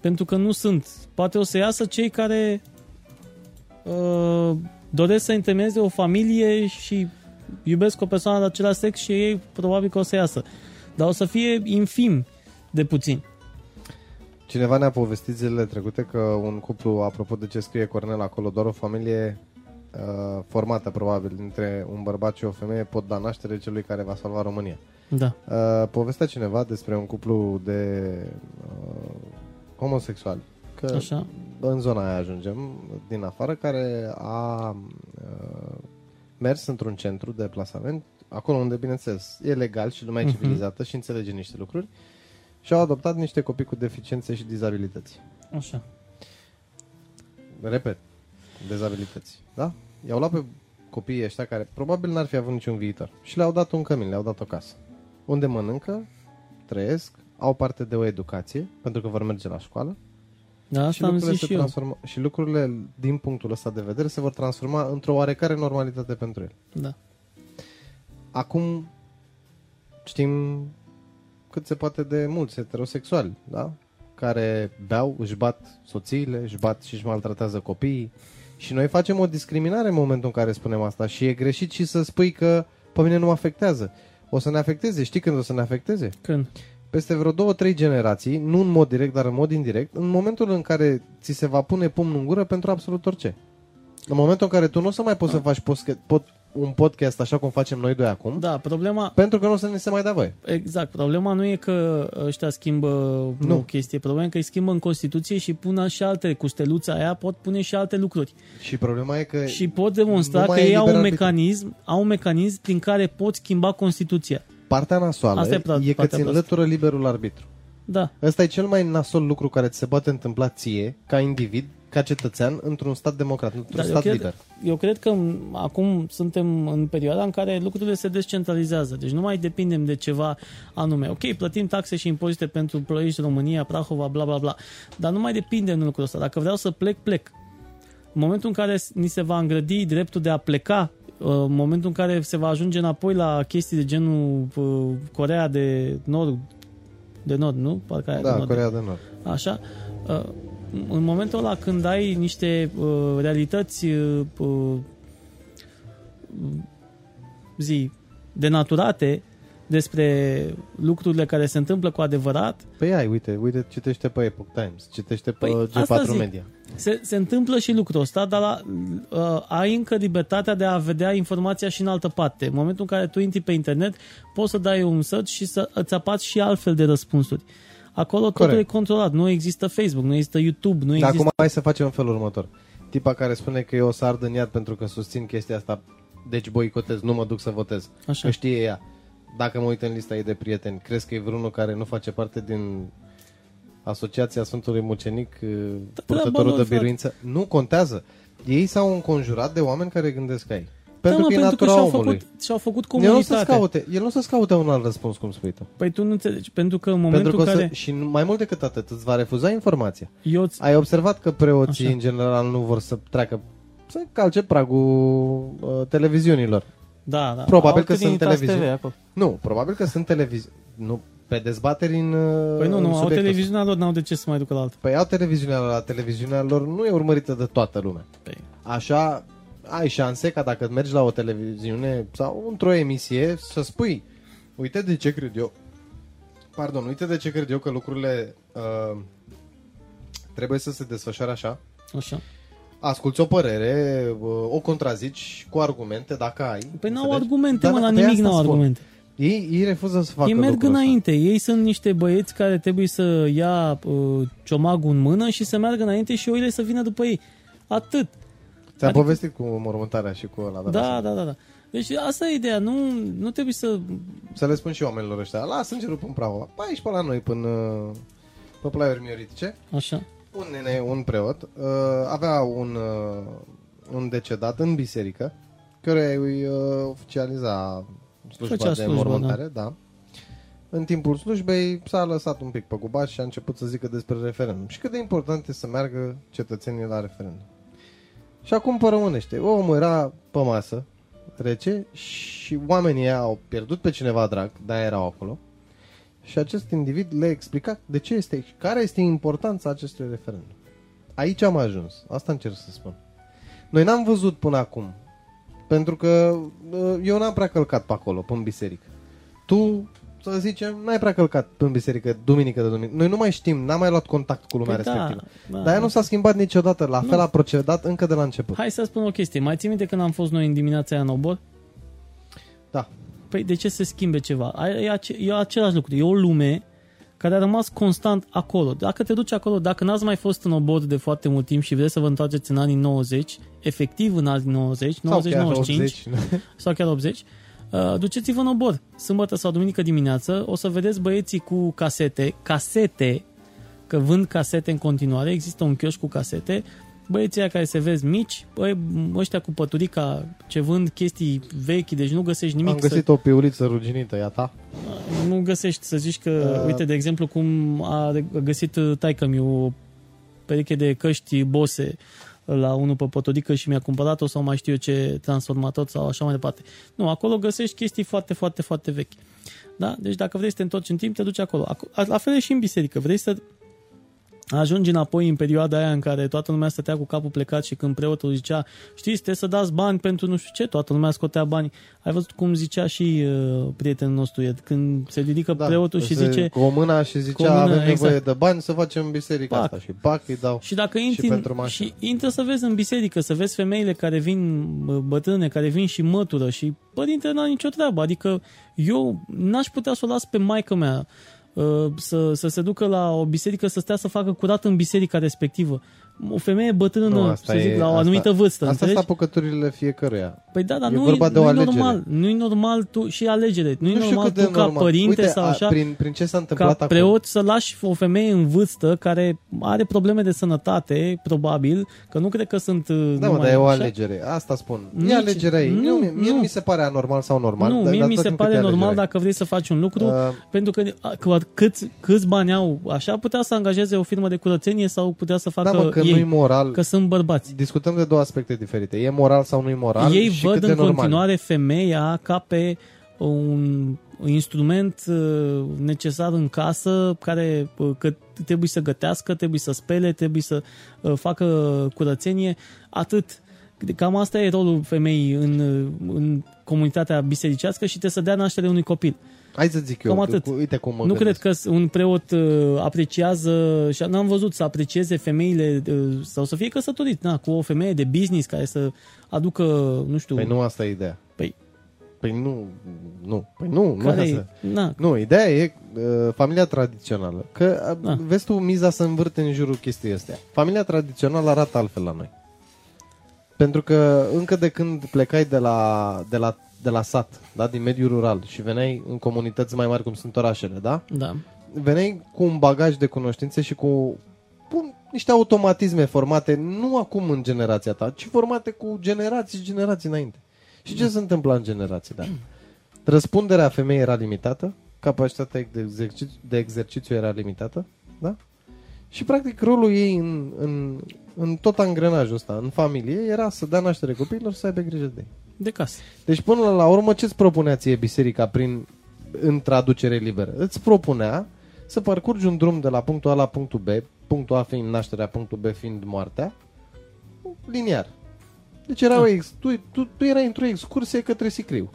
Pentru că nu sunt. Poate o să iasă cei care uh, doresc să întemeieze o familie și iubesc o persoană de același sex și ei probabil că o să iasă. Dar o să fie infim de puțin. Cineva ne-a povestit zilele trecute că un cuplu, apropo de ce scrie Cornel acolo, doar o familie uh, formată probabil dintre un bărbat și o femeie pot da naștere celui care va salva România. Da. Uh, povestea cineva despre un cuplu de uh, homosexuali. Că Așa. în zona aia ajungem, din afară, care a uh, mers într-un centru de plasament, acolo unde, bineînțeles, e legal și lumea e Mhm. civilizată și înțelege niște lucruri, și au adoptat niște copii cu deficiențe și dizabilități. Așa. Repet, dezabilități. Da? I-au luat pe copiii ăștia care probabil n-ar fi avut niciun viitor și le-au dat un cămin, le-au dat o casă. Unde mănâncă, trăiesc, au parte de o educație, pentru că vor merge la școală Da, și asta am lucrurile, zis se și eu. transformă, și lucrurile din punctul ăsta de vedere se vor transforma într-o oarecare normalitate pentru el. Da. Acum știm cât se poate de mulți heterosexuali, da? Care beau, își bat soțiile, își bat și își maltratează copiii. Și noi facem o discriminare în momentul în care spunem asta și e greșit și să spui că pe mine nu mă afectează. O să ne afecteze. Știi când o să ne afecteze? Când? Peste vreo două, trei generații, nu în mod direct, dar în mod indirect, în momentul în care ți se va pune pumnul în gură pentru absolut orice. În momentul în care tu nu o să mai poți să faci posche- pot, un podcast așa cum facem noi doi acum, Da, problema, pentru că nu o să ne se mai dea voie. exact, problema nu e că ăștia schimbă nu. Nu. o chestie, problema e că îi schimbă în Constituție și pun și alte, cu steluța aia pot pune și alte lucruri. Și problema e că Și pot demonstra nu că mai e ei au un liber arbitru. mecanism, au un mecanism prin care pot schimba Constituția. Partea nasoală Asta e e, pra- e că partea ți proastă. înlătură liberul arbitru. Da, Ăsta e cel mai nasol lucru care ți se poate întâmpla ție, ca individ, ca cetățean, într-un stat democrat, într-un Dar eu stat cred, liber. eu cred că m, acum suntem în perioada în care lucrurile se descentralizează. Deci nu mai depindem de ceva anume. Ok, plătim taxe și impozite pentru Ploiești, România, Prahova, bla bla bla. Dar nu mai depindem de lucrul ăsta. Dacă vreau să plec, plec. În momentul în care ni se va îngrădi dreptul de a pleca, uh, în momentul în care se va ajunge înapoi la chestii de genul uh, Corea de Nord, de Nord, nu? Parcă aia de Da, Nord. Corea de Nord. Așa, uh, în momentul ăla când ai niște uh, realități uh, uh, zi, denaturate despre lucrurile care se întâmplă cu adevărat, Păi ai, uite, uite, citește pe Epoch Times, citește pe Păi, G4 asta zic. Media. se, se întâmplă și lucrul ăsta, dar la, uh, ai încă libertatea de a vedea informația și în altă parte. În momentul în care tu intri pe internet, poți să dai un search și să îți apați și altfel de răspunsuri. Acolo totul Corect. e controlat. Nu există Facebook, nu există YouTube, nu Dar există... acum hai să facem în felul următor. Tipa care spune că eu o să ard în iad pentru că susțin chestia asta, deci boicotez, nu mă duc să votez. Așa. Că știe ea. Dacă mă uit în lista ei de prieteni, crezi că e vreunul care nu face parte din Asociația Sfântului Mucenic, uh, purtătorul lor, de frate. biruință? Nu contează. Ei s-au înconjurat de oameni care gândesc ca ei. Da, Pentru mă, că e pentru că natura și-au omului. făcut, și-au făcut El nu să-ți comunitate. caute, el nu să-ți caute un alt răspuns, cum spui tu. Păi tu nu înțelegi, pentru că în momentul Pentru că în o care să, și mai mult decât atât, îți va refuza informația. eu îți, Ai observat că preoții Așa. în general nu vor să treacă să calce pragul uh, televiziunilor. da, da, Probabil Au că sunt Trinitas televiziuni. TV acolo. Nu, probabil că sunt televiziuni. Nu, pe dezbateri în uh, Păi nu, în nu, au subiectul televiziunea lor, n-au de ce să mai ducă la altă. ăsta. Păi au televiziunea la televiziunea lor nu e urmărită de toată lumea. Păi, Așa ai șanse ca dacă mergi la o televiziune sau într-o emisie să spui uite de ce cred eu pardon, uite de ce cred eu că lucrurile uh, trebuie să se desfășoare așa așa. asculți o părere, uh, o contrazici cu argumente dacă ai. Păi n-au înțelegi? argumente, Dar mă, la pe nimic asta n-au spun. Argumente. Ei, ei refuză să facă Ei merg lucrul ăsta. înainte, ei sunt niște băieți care trebuie să ia uh, ciomagul în mână și să meargă înainte și oile să vină după ei. Atât. Ți-am Adică- povestit cu mormântarea și cu ăla. dar Da, lasă. da, da, da. Deci asta e ideea, nu, nu trebuie să... Să le spun și oamenilor ăștia, lasă îngerul până Prahova. Păi aici pe la noi, până pe plaiuri mioritice. Așa. Un nene, un preot, uh, avea un, uh, un decedat în biserică, care îi uh, oficializa slujba Făcea de slujba, mormântare, da. În timpul slujbei s-a lăsat un pic pe gubaș și a început să zică despre referendum. Și cât de important e să meargă cetățenii la referendum. Și acum pe românește. Omul era pe masă, rece, și oamenii ăia au pierdut pe cineva drag, dar erau acolo. Și acest individ le explica de ce este, care este importanța acestui referendum. Aici am ajuns. Asta încerc să spun. Noi n-am văzut până acum. Pentru că uh, eu n-am prea călcat pe acolo, pe în biserică. Tu, să zicem, n-ai prea călcat pe în biserică, duminică de duminică. Noi nu mai știm, n-am mai luat contact cu lumea Păi da, respectivă. da. Dar ea nu s-a schimbat niciodată. La Nu. fel a procedat încă de la început. Hai să spun o chestie. Mai ții minte când am fost noi în dimineața aia în obor? Da. Păi de ce se schimbe ceva? E, ace- e același lucru. E o lume care a rămas constant acolo. Dacă te duci acolo, dacă n-ați mai fost în obor de foarte mult timp și vreți să vă întoarceți în anii 90, efectiv în anii 90, 90-95 Sau chiar 80. sau chiar 80, uh, duceți-vă în obor. Sâmbătă sau duminică dimineață o să vedeți băieții cu casete, casete, că vând casete în continuare, există un chioșc cu casete, băieții aia care se vezi mici, băi, ăștia cu păturica ce vând chestii vechi, deci nu găsești nimic Am găsit o piuliță ruginită, ea ta. să, nu găsești să zici că, Uh. uite, de exemplu, cum a găsit taică mi o pereche de căști bose la unul pe potodică și mi-a cumpărat-o sau mai știu eu ce transformator sau așa mai departe. Nu, acolo găsești chestii foarte, foarte, foarte vechi. Da? Deci dacă vrei să te întorci în timp, te duci acolo. Aco- La fel e și în biserică. Vrei să ajungi înapoi în perioada aia în care toată lumea stătea cu capul plecat și când preotul zicea, știți, trebuie să dați bani pentru nu știu ce, toată lumea scotea bani. Ai văzut cum zicea și uh, prietenul nostru Ed, când se ridică da, preotul și se, zice... Cu o mână și zicea, mână, avem nevoie exact. de bani să facem biserica pac. asta. Și pac, îi dau și dacă intri, și pentru Și intră să vezi în biserică, să vezi femeile care vin, bătrâne, care vin și mătură și părinte n-a nicio treabă. Adică eu n-aș putea să o las pe maică mea Uh, să, să se ducă la o biserică, să stea să facă curat în biserica respectivă o femeie bătrână, nu, să zic, e, la o anumită asta, vârstă. Asta sunt apucăturile fiecăruia. Păi da, dar nu, vorba de nu normal. Nu e normal tu și alegere. Nu, nu e normal tu ca normal. părinte Uite, sau așa, a, prin, prin ce s-a întâmplat ca preot să lași o femeie în vârstă care are probleme de sănătate, probabil, că nu cred că sunt uh, Da, mă, dar e o alegere. Asta spun. Nici, e alegerea ei. Nu, mie, mie nu. mi se pare anormal sau normal. Nu, mie mi se pare normal dacă vrei să faci un lucru, uh, pentru că câți, câți bani au, așa putea să angajeze o firmă de curățenie sau putea să facă da, mă, că ei. nu moral. Că sunt bărbați. Discutăm de două aspecte diferite. E moral sau nu e moral? Ei și văd cât în de continuare normal. femeia ca pe un instrument uh, necesar în casă care uh, că trebuie să gătească, trebuie să spele, trebuie să uh, facă curățenie, atât. Cam asta e rolul femeii în, în comunitatea bisericească și trebuie să dea naștere unui copil. Hai să zic eu, Cam atât. uite cum mă Nu gândesc. cred că un preot uh, apreciază, și n-am văzut să aprecieze femeile uh, sau să fie căsătorit na, cu o femeie de business care să aducă, nu știu... Păi nu asta e ideea. Păi, Păi nu, nu, păi nu, nu, care asta. e? Na, nu, ideea e uh, familia tradițională. Că uh, Da. vezi tu miza să învârte în jurul chestiei astea. Familia tradițională arată altfel la noi. Pentru că încă de când plecai de la, de la, de la sat, da, din mediul rural și veneai în comunități mai mari cum sunt orașele, da? da. Veneai cu un bagaj de cunoștințe și cu, cu niște automatisme formate nu acum în generația ta, ci formate cu generații și generații înainte. Și ce se întâmplă în generații, da? Răspunderea femeii era limitată, capacitatea de exercițiu, de exercițiu era limitată, da? Și practic rolul ei în, în, în tot angrenajul ăsta, în familie, era să dea naștere copiilor, să aibă grijă de ei. De casă. Deci până la urmă ce îți propunea ție biserica prin în traducere liberă? Îți propunea să parcurgi un drum de la punctul A la punctul B, punctul A fiind nașterea, punctul B fiind moartea, liniar. Deci era Da. o ex, tu, tu, tu erai într-o excursie către Sicriu,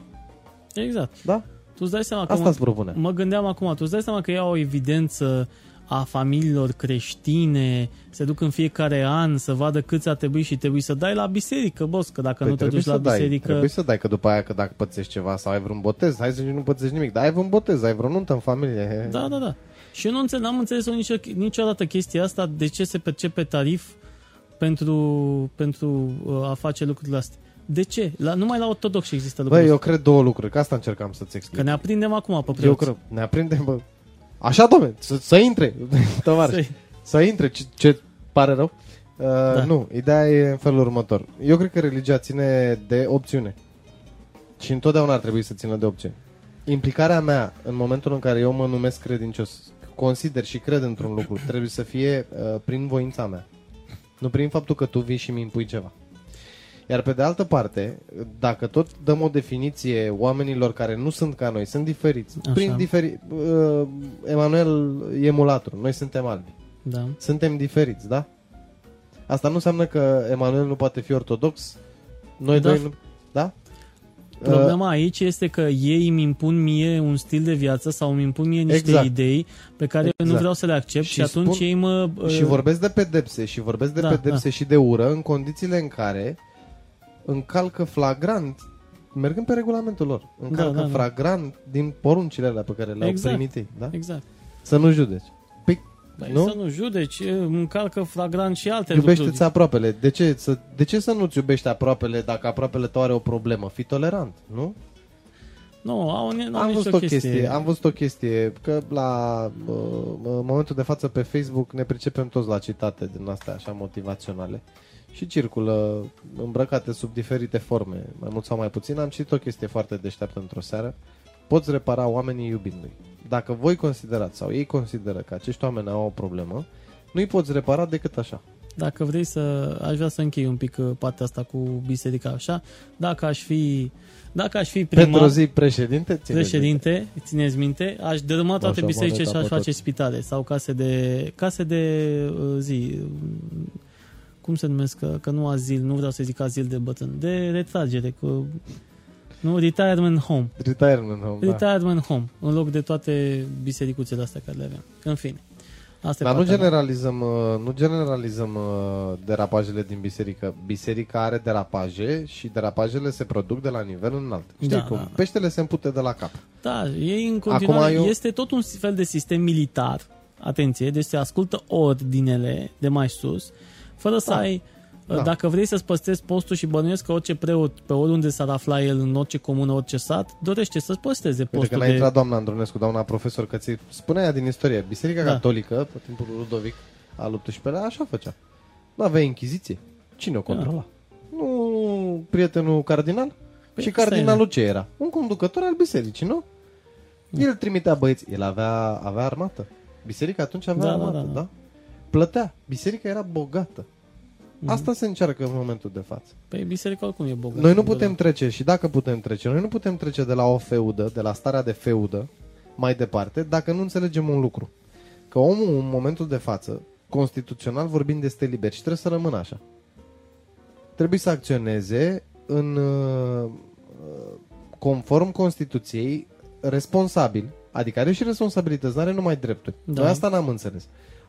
Exact. da? Tu îți dai seama că Asta mă, îți propunea. mă gândeam acum, tu îți dai seama că ia o evidență a familiilor creștine, se duc în fiecare an să vadă câți ar trebui și trebuie să dai la biserică, boss, că dacă nu te Păi trebuie duci la să dai, biserică... Trebuie să dai, că după aia, că dacă pățești ceva sau ai vreun botez, hai să zici nu pățești nimic, dar ai vreun botez, ai vreo nuntă în familie. Da, da, da. Și eu nu înțeleg, n-am înțeles nicio, niciodată chestia asta, de ce se percepe tarif pentru, pentru uh, a face lucrurile astea. De ce? La, numai la ortodox există lucruri Băi, eu cred două lucruri, că asta încercam să-ți explic. Că ne aprindem acum pe Eu preoți. cred, ne aprindem, bă. Așa, domne, să, să intre, tovarăș. Să-i- Să intre, ce, ce pare rău? Uh, Da. Nu, ideea e în felul următor. Eu cred că religia ține de opțiune. Și întotdeauna ar trebui să țină de opțiune. Implicarea mea în momentul în care eu mă numesc credincios, consider și cred într-un lucru, trebuie să fie uh, prin voința mea. Nu prin faptul că tu vii și mi impui ceva. Iar pe de altă parte, dacă tot dăm o definiție oamenilor care nu sunt ca noi, sunt diferiți. Așa. Prin diferi... Uh, Emanuel e mulatru, noi suntem albi. Da. Suntem diferiți, da? Asta nu înseamnă că Emanuel nu poate fi ortodox. Noi Da. doi nu... Da? Problema aici este că ei îmi impun mie un stil de viață sau îmi impun mie niște Exact. idei pe care eu nu Exact. vreau să le accept și, Și atunci spun- ei mă... Uh, și vorbesc de pedepse și vorbesc de Da, pedepse și de ură în condițiile în care încalcă flagrant mergând pe regulamentul lor. Încalcă da, da. flagrant din poruncile alea pe care le-au Exact. primit ei, da? Exact. Să nu judeci. Păi, Păi nu? să nu judeci, încalcă flagrant și alte Iubește-ți lucruri. aproapele. De ce, să, de ce să nu-ți iubești aproapele dacă aproapele tău are o problemă? Fii tolerant, nu? Nu, au, au am nicio văzut o chestie. chestie. Am văzut o chestie că la uh, în momentul de față pe Facebook ne pricepem toți la citate din astea așa motivaționale și circulă îmbrăcate sub diferite forme, mai mult sau mai puțin. Am citit o chestie foarte deșteaptă într-o seară. Poți repara oamenii iubindu-i. Dacă voi considerați sau ei consideră că acești oameni au o problemă, nu îi poți repara decât așa. dacă vrei să... Aș vrea să închei un pic uh, partea asta cu biserica așa. Dacă aș fi... Dacă aș fi primar, Pentru zi președinte, țineți președinte, țineți minte, aș dărâma toate Așa, bisericile și moneta aș pe face tot. spitale sau case de, case de uh, zi, cum se numesc, că, că nu azil, nu vreau să zic azil de bătrân, de retragere, cu, nu, retirement home. Retirement home, da. Retirement home, în loc de toate bisericuțele astea care le avem. În fine. Asta e Dar nu partea mea. generalizăm, uh, nu generalizăm uh, derapajele din biserică. Biserica are derapaje și derapajele se produc de la nivel înalt. Știi Da, cum? da. Peștele se împute de la cap. Da, ei în continuare, Acum eu- este tot un fel de sistem militar, atenție, deci se ascultă ordinele de mai sus, fără să Da. ai, Da. dacă vrei să-ți păstrezi postul și bănuiesc că orice preot, pe oriunde s-ar afla el, în orice comună, orice sat, dorește să-ți păstreze Uite, postul când a de... intrat doamna Andronescu, doamna profesor, că ți spunea ea din istorie, Biserica Da. Catolică, pe timpul lui Ludovic al XVIII-lea, așa făcea. Nu avea închiziție. Cine o controla? Nu prietenul cardinal? Păi și asta e, cardinalul ce era? Un conducător al bisericii, nu? El trimitea băieți, el avea, avea armată. Biserica atunci avea Da, da, armată, da, da, da. da? Plătea. Biserica era bogată. Asta se încearcă în momentul de față. Păi biserica oricum e bogată. Noi nu putem trece, și dacă putem trece, noi nu putem trece de la o feudă, de la starea de feudă, mai departe, dacă nu înțelegem un lucru. Că omul, în momentul de față, constituțional vorbind, este liber și trebuie să rămână așa. Trebuie să acționeze în uh, conform Constituției responsabil, adică are și responsabilități, nu are numai drepturi. Da. Da. Noi asta n-am înțeles.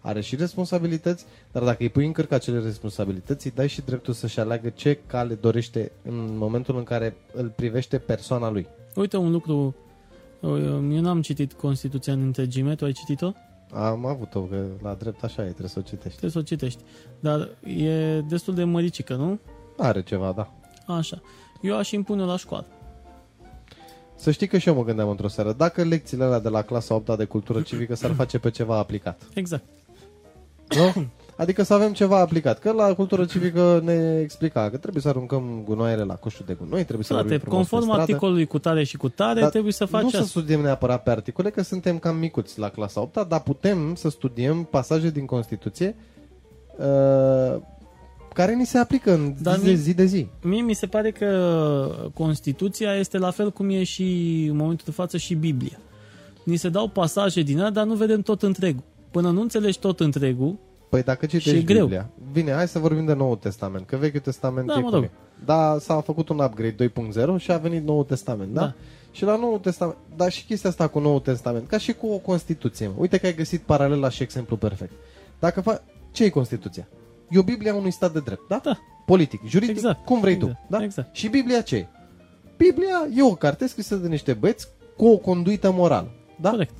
Are și responsabilități, dar dacă îi pui în cărcă acele responsabilități, îi dai și dreptul să-și aleagă ce cale dorește în momentul în care îl privește persoana lui. Uite un lucru, eu n-am citit Constituția în întregime, tu ai citit-o? Am avut-o, că la drept așa e, trebuie să o citești. Trebuie să o citești. Dar e destul de măricică, nu? Are ceva, da. Așa. Eu aș impune la școală. Să știi că și eu mă gândeam într-o seară, dacă lecțiile alea de la clasa 8 de cultură civică s-ar face pe ceva aplicat. Exact. Nu? Adică să avem ceva aplicat. Că la cultură civică ne explica că trebuie să aruncăm gunoaiele la coșul de gunoi, trebuie să Frate, vorbim frumos conform pe stradă. articolului cu tare și cu tare, Dar trebuie să faci Nu să asta. studiem neapărat pe articole, că suntem cam micuți la clasa 8 dar putem să studiem pasaje din Constituție uh, care ni se aplică în Dar zi, de mi- zi de zi. Mie mi se pare că Constituția este la fel cum e și în momentul de față și Biblia. Ni se dau pasaje din ea, dar nu vedem tot întregul. Până nu înțelegi tot întregul, Păi dacă citești Și e greu. Biblia, bine, hai să vorbim de Noul Testament, că Vechiul Testament Da, e mă cum rog. e. Da, s-a făcut un upgrade 2.0 și a venit Noul Testament, da? Da. Și la Noul Testament, dar și chestia asta cu Noul Testament, ca și cu o Constituție. mă. Uite că ai găsit paralela și exemplu perfect. Dacă fa... ce e Constituția? E o Biblia unui stat de drept, da? Da. Politic, juridic, Exact. cum vrei Exact. tu, da? Exact. Și Biblia ce e? Biblia e o carte scrisă de niște băieți cu o conduită morală, da? corect.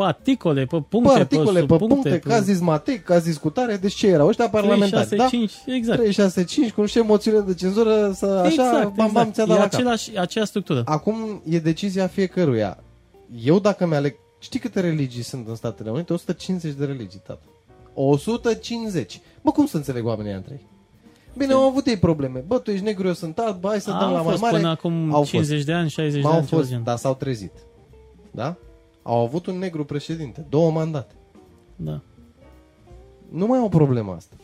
Pe articole, pe puncte, Pe articole, pe subpuncte, puncte, că a zis Matei, că a zis cutare, deci ce erau? Ăștia 3, parlamentari, 6, da? 5, exact. 3, 6, 5, cu niște moțiune de cenzură, să așa, exact, bam, bam, exact. ți-a E dat la cap. același, aceeași structură. Acum e decizia fiecăruia. Eu dacă mi-aleg... Știi câte religii sunt în Statele Unite? 150 de religii, tată. 150. Bă, cum să înțeleg oamenii între ei? Bine, au avut ei probleme. Bă, tu ești negru, eu sunt alb, bă, hai să dăm Au la mai fost mare. până acum Au 50 de ani, 60 de Au ani, ceva fost, gen. dar s-au trezit. Da? Au avut un negru președinte, două mandate. Da. Nu mai au problema asta.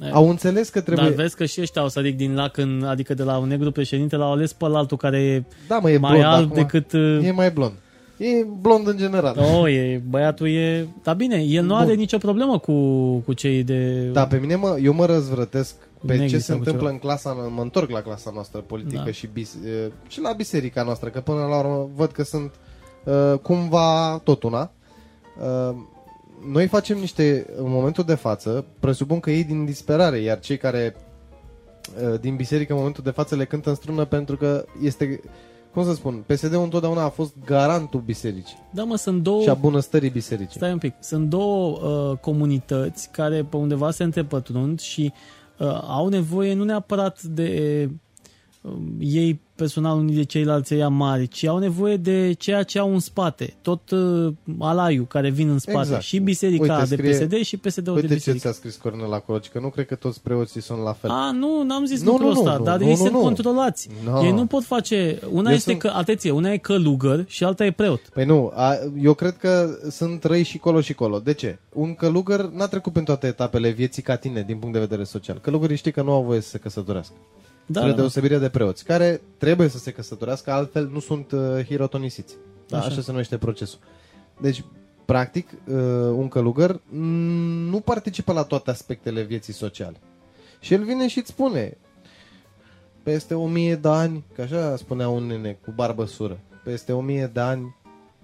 E. Au înțeles că trebuie... Dar vezi că și ăștia au sărit din lac, în, adică de la un negru președinte l-au ales pe altul care e Da, mă, e mai blond alb acum. decât... uh, E mai blond. E blond în general. Oh, e, băiatul e... Dar bine, el nu Bun. are nicio problemă cu, cu cei de... Da, pe mine mă, eu mă răzvrătesc pe Negri ce se sau cu întâmplă ceva. în clasa, mă întorc la clasa noastră politică Da. și, bis, e, și la biserica noastră, că până la urmă văd că sunt uh, cumva tot una. Uh, noi facem niște, în momentul de față, presupun că ei din disperare, iar cei care uh, din biserică în momentul de față le cântă în strună pentru că este, cum să spun, PSD-ul întotdeauna a fost garantul bisericii Da, mă, sunt două... și a bunăstării bisericii. Stai un pic. Sunt două uh, comunități care pe undeva se întrepătrund și uh, au nevoie nu neapărat de ei personal unii de ceilalți ia mari, ci au nevoie de ceea ce au în spate. Tot uh, alaiul care vin în spate. Exact. Și biserica Uite, de scrie- PSD și PSD-ul de Uite ce biserică. ți-a scris Cornel acolo, că nu cred că toți preoții sunt la fel. A, nu, n-am zis Nu, lucrul nu, nu, ăsta, nu, dar nu, ei nu, sunt nu. controlați. No. Ei nu pot face... Una Eu este sunt- că, atenție, una e călugăr și alta e preot. Păi nu, a, eu cred că sunt răi și colo și colo. De ce? Un călugăr n-a trecut prin toate etapele vieții ca tine, din punct de vedere social. Călugării știi că nu au voie să se căsătorească. Da, spre da, da. deosebire de preoți, care trebuie să se căsătorească, altfel nu sunt uh, hirotonisiți. Da, Așa. așa. se numește procesul. Deci, practic, uh, un călugăr mm, nu participă la toate aspectele vieții sociale. Și el vine și îți spune, peste o mie de ani, că așa spunea un nene cu barbă sură, peste o mie de ani,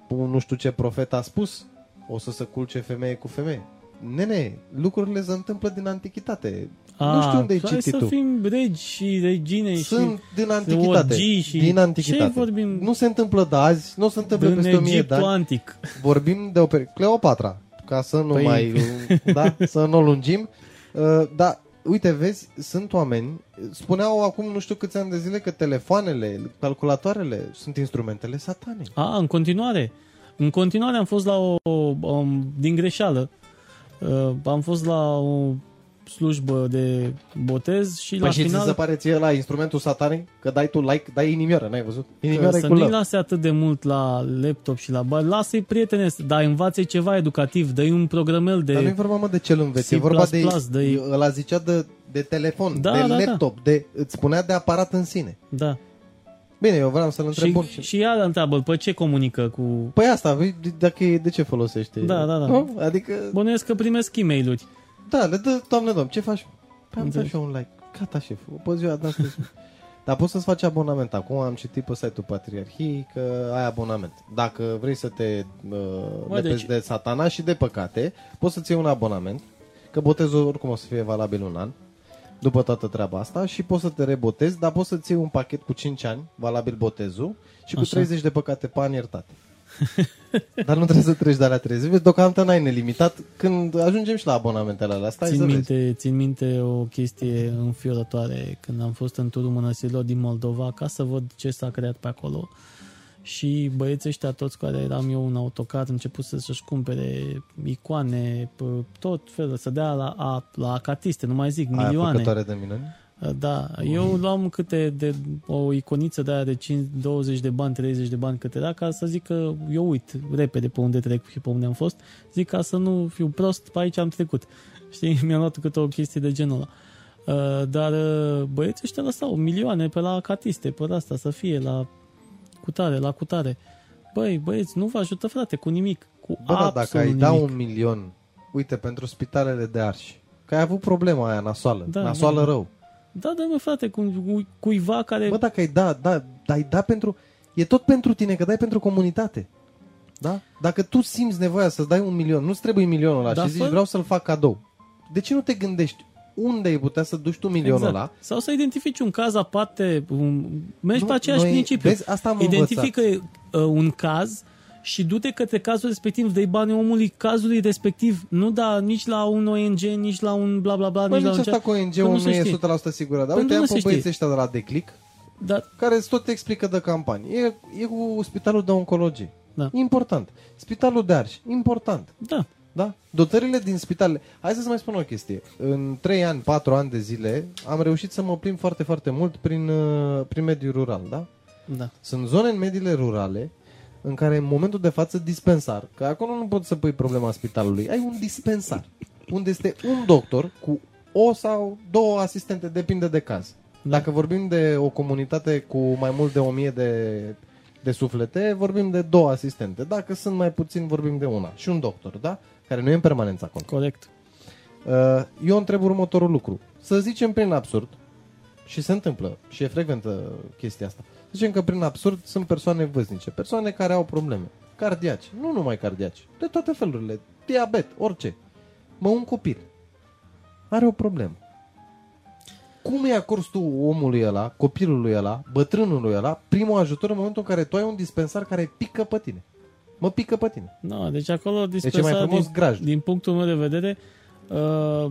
un nu știu ce profet a spus, o să se culce femeie cu femeie. Nene, lucrurile se întâmplă din antichitate. nu știu unde ai hai citit să tu. fim regi și regine Sunt și din antichitate. orgii și- din antichitate. Ce vorbim? Nu se întâmplă de azi, nu se întâmplă din peste o mie de Egiptul ani. antic. Vorbim de o peri- Cleopatra, ca să nu Păi- mai da, să nu o lungim. Uh, da, uite, vezi, sunt oameni, spuneau acum nu știu câți ani de zile că telefoanele, calculatoarele sunt instrumentele satane. A, în continuare. În continuare am fost la o, um, din greșeală, uh, am fost la o slujbă de botez și Păi la și ți final se pare ție la instrumentul satanic? Că dai tu like, dai inimioară, n-ai văzut? Inimioară să cu nu-i lău. lase atât de mult la laptop și la bar. Lasă-i prietene, dar învață ceva educativ, dă-i un programel de... Dar nu e vorba mă de ce îl înveți, e C++, vorba de, de- ăla zicea de, de telefon, Da, de da, da. laptop, de, îți spunea de aparat în sine. Da. Bine, eu vreau să-l întreb Și, bun. și ea întreabă, pe ce comunică cu... Păi asta, vei- de- dacă e, de ce folosește? Da, da, da. Nu? Adică, Bănuiesc că primesc e mail da, le dă, doamne, domn, ce faci? Păi am dat Înțeleg. și eu un like. Gata, șef, o ziua de astăzi. Dar poți să-ți faci abonament. Acum am citit pe site-ul Patriarhiei că ai abonament. Dacă vrei să te uh, Mă, lepezi deci- de satana și de păcate, poți să-ți iei un abonament, că botezul oricum o să fie valabil un an, după toată treaba asta, și poți să te rebotezi, dar poți să-ți iei un pachet cu 5 ani, valabil botezul, și cu Așa. 30 de păcate pe an iertate. Dar nu trebuie să treci de la 30. Vezi, deocamdată n-ai nelimitat. Când ajungem și la abonamentele alea, stai Țin să vezi. minte, țin minte o chestie înfiorătoare când am fost în turul mănăstirilor din Moldova ca să văd ce s-a creat pe acolo și băieții ăștia toți care eram eu în autocar început să- să-și cumpere icoane, p- tot felul, să dea la, a, la acatiste, nu mai zic, Aia milioane. făcătoare de minuni? Da, eu luam câte de o iconiță de aia de 5, 20 de bani, 30 de bani câte era, ca să zic că eu uit repede pe unde trec și pe unde am fost, zic ca să nu fiu prost, pe aici am trecut. Știi, mi-am luat câte o chestie de genul ăla. Uh, dar uh, băieții ăștia lăsau milioane pe la catiste, pe asta, să fie la cutare, la cutare. Băi, băieți, nu vă ajută frate cu nimic, cu Bă, da, absolut dacă ai nimic. da un milion, uite, pentru spitalele de arși, că ai avut problema aia nasoală, Da, nasoală da. rău. Da, da, mă, frate, cu, cu, cuiva care... Bă, dacă ai da, da, ai da pentru... E tot pentru tine, că dai pentru comunitate. Da? Dacă tu simți nevoia să-ți dai un milion, nu-ți trebuie milionul ăla Da, și zici fă- vreau să-l fac cadou. De ce nu te gândești unde ai putea să duci tu milionul exact. ăla? Sau să identifici un caz aparte, un, mergi Nu, pe aceeași noi- principiu. vezi, asta am Identifică uh, un caz și du-te către cazul respectiv, dă banii omului cazului respectiv, nu da nici la un ONG, nici la un bla bla bla, Bă, nici la nici un asta cu Că ONG-ul nu nu, se e știe. 100% sigură. Dar Pentru uite, nu am se pe știe. băieții ăștia de la Declic, Dar care îți tot explică de campanii. E, e cu spitalul de oncologie. Da. Important. Spitalul de arși. Important. da, Da? Dotările din spitale. Hai să-ți mai spun o chestie. În 3 ani, 4 ani de zile, am reușit să mă plimb foarte, foarte mult prin, uh, prin mediul rural, da? da. Sunt zone în mediile rurale în care în momentul de față dispensar, că acolo nu poți să pui problema spitalului, ai un dispensar unde este un doctor cu o sau două asistente, depinde de caz. Da. Dacă vorbim de o comunitate cu mai mult de o mie de, de suflete, vorbim de două asistente. Dacă sunt mai puțin, vorbim de una. Și un doctor, da? Care nu e în permanență acolo. Corect. Uh, Eu întreb următorul lucru. Să zicem prin absurd, și se întâmplă, și e frecventă chestia asta. Să zicem că prin absurd sunt persoane văznice, persoane care au probleme, cardiaci, nu numai cardiaci, de toate felurile, diabet, orice. Mă, un copil are o problemă. Cum îi acorzi tu omului ăla, copilului ăla, bătrânului ăla, primul ajutor în momentul în care tu ai un dispensar care pică pe tine? Mă pică pe tine. No, deci acolo Deci e dispensar, mai frumos din, graj. din punctul meu de vedere, uh,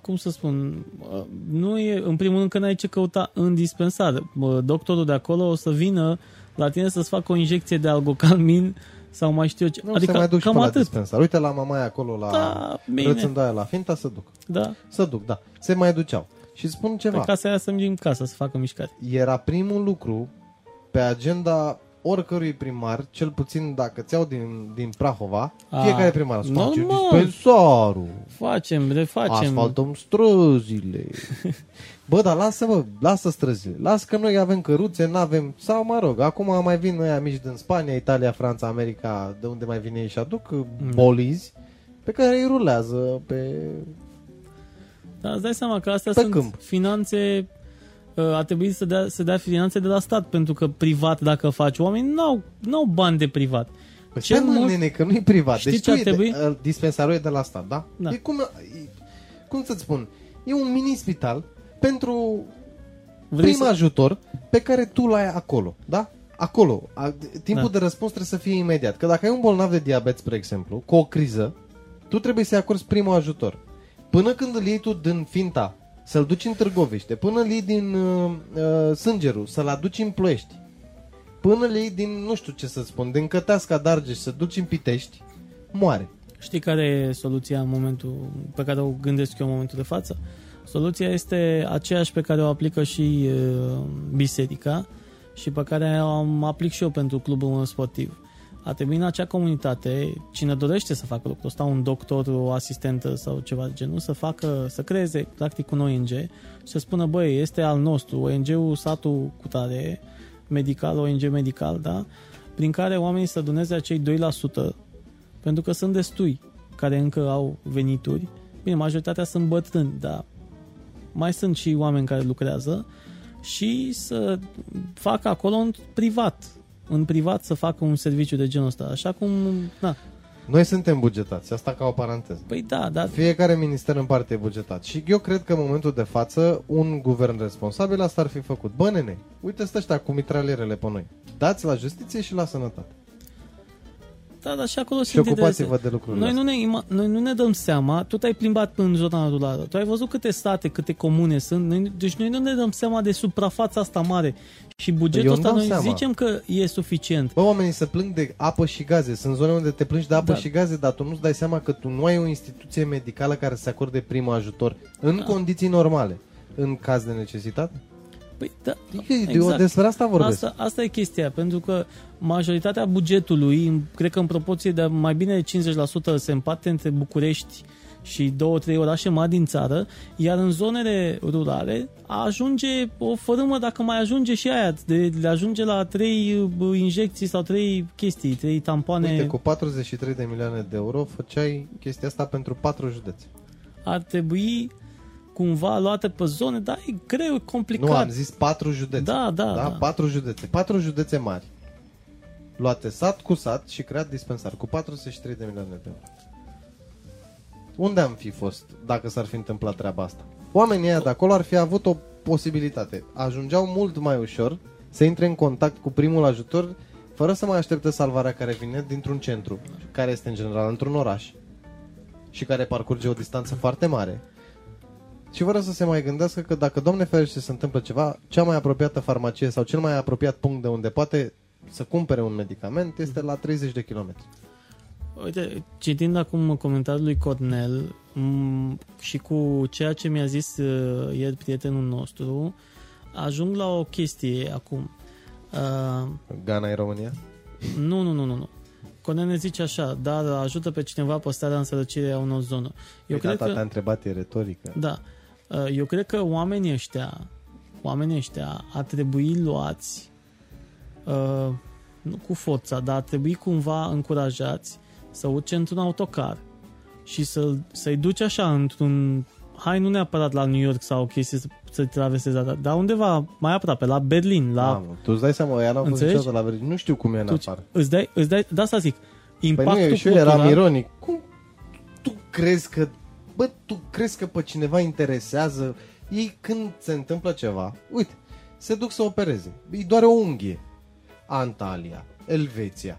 cum să spun, uh, nu e, în primul rând că n-ai ce căuta în dispensar. Uh, Doctorul de acolo o să vină la tine să-ți facă o injecție de algocalmin sau mai știu eu ce. Nu adică se mai duc și cam până la atât. dispensar. Uite la mamaia acolo la Da, bine. Rățândoaia la Finta să duc. Da, Să duc, da. Se mai duceau. Și spun pe ceva. casa aia să mergem în casă să facă mișcare. Era primul lucru pe agenda oricărui primar, cel puțin dacă ți-au din, din Prahova, A, fiecare primar îți face normal. dispensarul, Facem, refacem. asfaltăm străzile. Bă, dar lasă-mă, lasă străzile. Lasă că noi avem căruțe, n-avem... Sau mă rog, acum mai vin noi mici din Spania, Italia, Franța, America, de unde mai vine ei și aduc Mm. bolizi pe care îi rulează pe... Dar îți dai seama că astea Pe sunt câmp. finanțe uh, a trebuit să dea, să dea finanțe de la stat, pentru că privat, dacă faci, oamenii n-au, n-au bani de privat. Păi Cel stai, mă, mult- nene, că nu-i privat. Știi deci ce tu ar e trebui? De, uh, dispensarul e de la stat, da? Da. E cum, e, cum să-ți spun? E un mini-spital pentru Vrei prim să- ajutor pe care tu l-ai acolo, da? Acolo. A, timpul Da. de răspuns trebuie să fie imediat. Că dacă ai un bolnav de diabet, spre exemplu, cu o criză, tu trebuie să-i acorzi primul ajutor. Până când îl iei tu din Finta, să-l duci în Târgoviște, până îl iei din uh, uh, Sângeru, să-l aduci în Ploiești, până îl iei din, nu știu ce să spun, din Căteasca, Dargeș, să duci în Pitești, moare. Știi care e soluția în momentul pe care o gândesc eu în momentul de față? Soluția este aceeași pe care o aplică și uh, biserica și pe care o am aplic și eu pentru clubul meu sportiv. A trebui în acea comunitate, cine dorește să facă lucrul ăsta, un doctor, o asistentă sau ceva de genul, să facă, să creeze practic un ONG și să spună, băi, este al nostru, ONG-ul satul cu tare, medical, ONG medical, da? Prin care oamenii să doneze acei 2% pentru că sunt destui care încă au venituri. Bine, majoritatea sunt bătrâni, dar mai sunt și oameni care lucrează și să facă acolo în privat. În privat să facă un serviciu de genul ăsta. Așa cum, na, Noi suntem bugetați, asta ca o paranteză. păi da, dar Fiecare minister în parte e bugetat. Și eu cred că în momentul de față, un guvern responsabil asta ar fi făcut. Bă, nene, uite stă ăștia cu mitralierele pe noi. Dați la justiție și la sănătate. Da, dar și acolo Și sunt ocupați-vă interese. de lucrurile Noi nu, ne, ima- noi nu ne dăm seama, tu te-ai plimbat în zona rurală, tu ai văzut câte state, câte comune sunt, noi, deci noi nu ne dăm seama de suprafața asta mare și bugetul Eu îmi ăsta dau noi seama. zicem că e suficient. Bă, oamenii se plâng de apă și gaze. Sunt zone unde te plângi de apă Da. și gaze, dar tu nu-ți dai seama că tu nu ai o instituție medicală care să acorde primul ajutor în Da. condiții normale, în caz de necesitate. Păi, da, Exact. Despre asta vorbesc. Asta, asta e chestia, pentru că majoritatea bugetului, în- cred că în proporție de mai bine de 50% se împarte între București și două, trei orașe mari din țară, iar în zonele rurale ajunge o fărâmă, dacă mai ajunge și aia, de, le ajunge la trei uh, injecții sau trei chestii, trei tampoane. Uite, cu 43 de milioane de euro făceai chestia asta pentru patru județe. Ar trebui cumva luate pe zone, dar e greu, e complicat. Nu, am zis patru județe. Da, da, da. da. Patru județe. Patru județe mari. Luate sat cu sat și creat dispensar cu 43 de milioane de euro. Unde am fi fost dacă s-ar fi întâmplat treaba asta? Oamenii ăia de acolo ar fi avut o posibilitate. Ajungeau mult mai ușor să intre în contact cu primul ajutor fără să mai aștepte salvarea care vine dintr-un centru, care este în general într-un oraș și care parcurge o distanță foarte mare. Și fără să se mai gândească că dacă, Doamne ferește, se întâmplă ceva, cea mai apropiată farmacie sau cel mai apropiat punct de unde poate să cumpere un medicament este la 30 de kilometri. Uite, citind acum comentariul lui Cornel m- și cu ceea ce mi-a zis uh, ieri prietenul nostru, ajung la o chestie acum. Uh, Ghana în România? nu, nu, nu, nu, nu. Cornel ne zice așa, dar ajută pe cineva păstrarea în sărăcire a unor zonă. Eu Eu cred Păi, da, te-a că, întrebat, e retorică. da, uh, eu cred că oamenii ăștia, oamenii ăștia ar trebui luați uh, nu cu forța, dar ar trebui cumva încurajați să urce într-un autocar și să, să-i duci așa într-un hai nu neapărat la New York sau o chestie să, să traversezi, dar- dar undeva mai aproape, la Berlin, la... Mamă, tu îți dai seama, ea n-a fost Înțelegi? niciodată la Berlin. Nu știu cum e în tu, afară. îți dai, îți dai, da, asta zic, Păi impactul nu, eu și eu cultural, eram ironic. Cum tu crezi că, bă, tu crezi că pe cineva interesează ei când se întâmplă ceva, uite, se duc să opereze. Îi doare o unghie. Antalya, Elveția.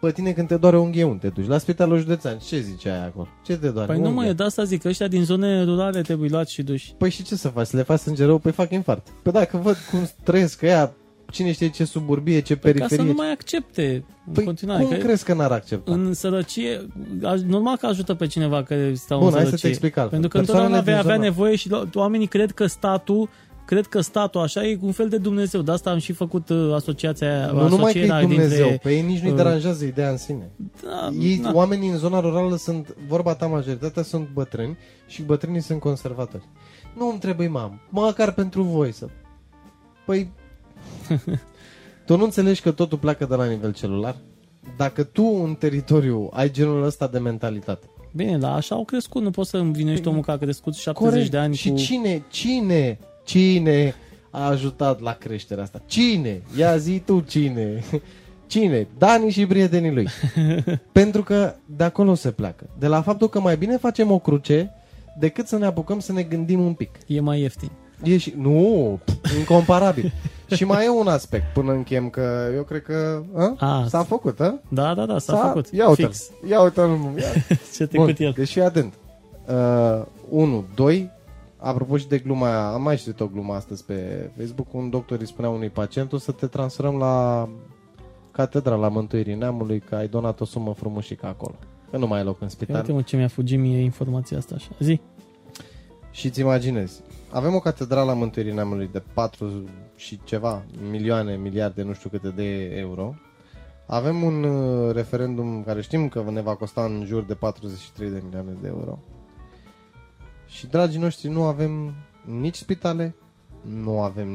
Pe pe tine când te doare unghie, unde te duci? La spitalul județean. Ce zice aia acolo? Ce te doare? Păi nu Unghia. mă, de asta zic, că ăștia din zone rurale trebuie luați și duși. Păi și ce să faci? Să le faci sânge rău? Păi fac infart. Păi dacă văd cum trăiesc ăia, cine știe ce suburbie, ce Păi ca periferie. să nu mai accepte în Păi continuare. cum că crezi că n-ar accepta? în sărăcie, a- normal că ajută pe cineva care stau Bun, în hai să sărăcie. te explic altfel. Pentru că Persoanele întotdeauna vei din avea zona- nevoie și lo- oamenii cred că statul Cred că statul așa e un fel de Dumnezeu. De asta am și făcut uh, asociația aia. Nu numai că e asocierea Dumnezeu, dintre, pe ei nici nu-i uh, deranjează ideea în sine. Da, Ei, da. Oamenii în zona rurală sunt, vorba ta, majoritatea sunt bătrâni și bătrânii sunt conservatori. Nu îmi trebuie mam, măcar pentru voi să... Păi, tu nu înțelegi că totul pleacă de la nivel celular? Dacă tu în teritoriu ai genul ăsta de mentalitate, Bine, dar așa au crescut. Nu poți să învinuiești Păi, omul care a crescut 70 de ani și cu... cine, cine, cine a ajutat la creșterea asta? Cine? Ia zi tu cine. Cine? Dani și prietenii lui. Pentru că de acolo se pleacă. De la faptul că mai bine facem o cruce decât să ne apucăm să ne gândim un pic. E mai ieftin. E și... Nu, incomparabil. și mai e un aspect până încheiem că eu cred că a? A, s-a făcut, a? Da, da, da, s-a, făcut. Ia uite-l. Fix. Ia uite-l. Ia. Ce te Bun, cât el. deci fii atent. Uh, 1, 2, apropo și de gluma aia, am mai citit o glumă astăzi pe Facebook, un doctor îi spunea unui pacient, o să te transferăm la Catedra la Mântuirii Neamului, că ai donat o sumă frumușică acolo. Că nu mai ai loc în Ia spital. uite mă ce mi-a fugit mie informația asta așa. Zi. Și îți imaginezi, avem o catedrală a Mântuirii Neamului de 4 și ceva milioane, miliarde, nu știu câte de euro. Avem un uh, referendum care știm că ne va costa în jur de 43 de milioane de euro. Și, dragii noștri, nu avem nici spitale, nu avem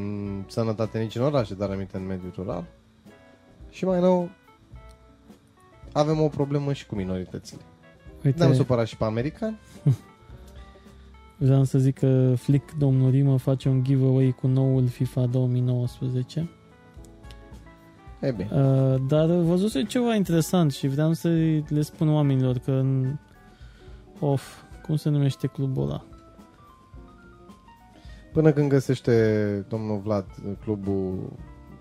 sănătate nici în orașe, dar aminte în mediul rural. Și mai nou, avem o problemă și cu minoritățile. Uite, Ne-am supărat și pe americani. vreau să zic că Flick, domnul Rimă, face un giveaway cu noul FIFA 2019. E bine. Uh, dar văzuse ceva interesant și vreau să le spun oamenilor că în... Of, cum se numește clubul ăla? Până când găsește domnul Vlad clubul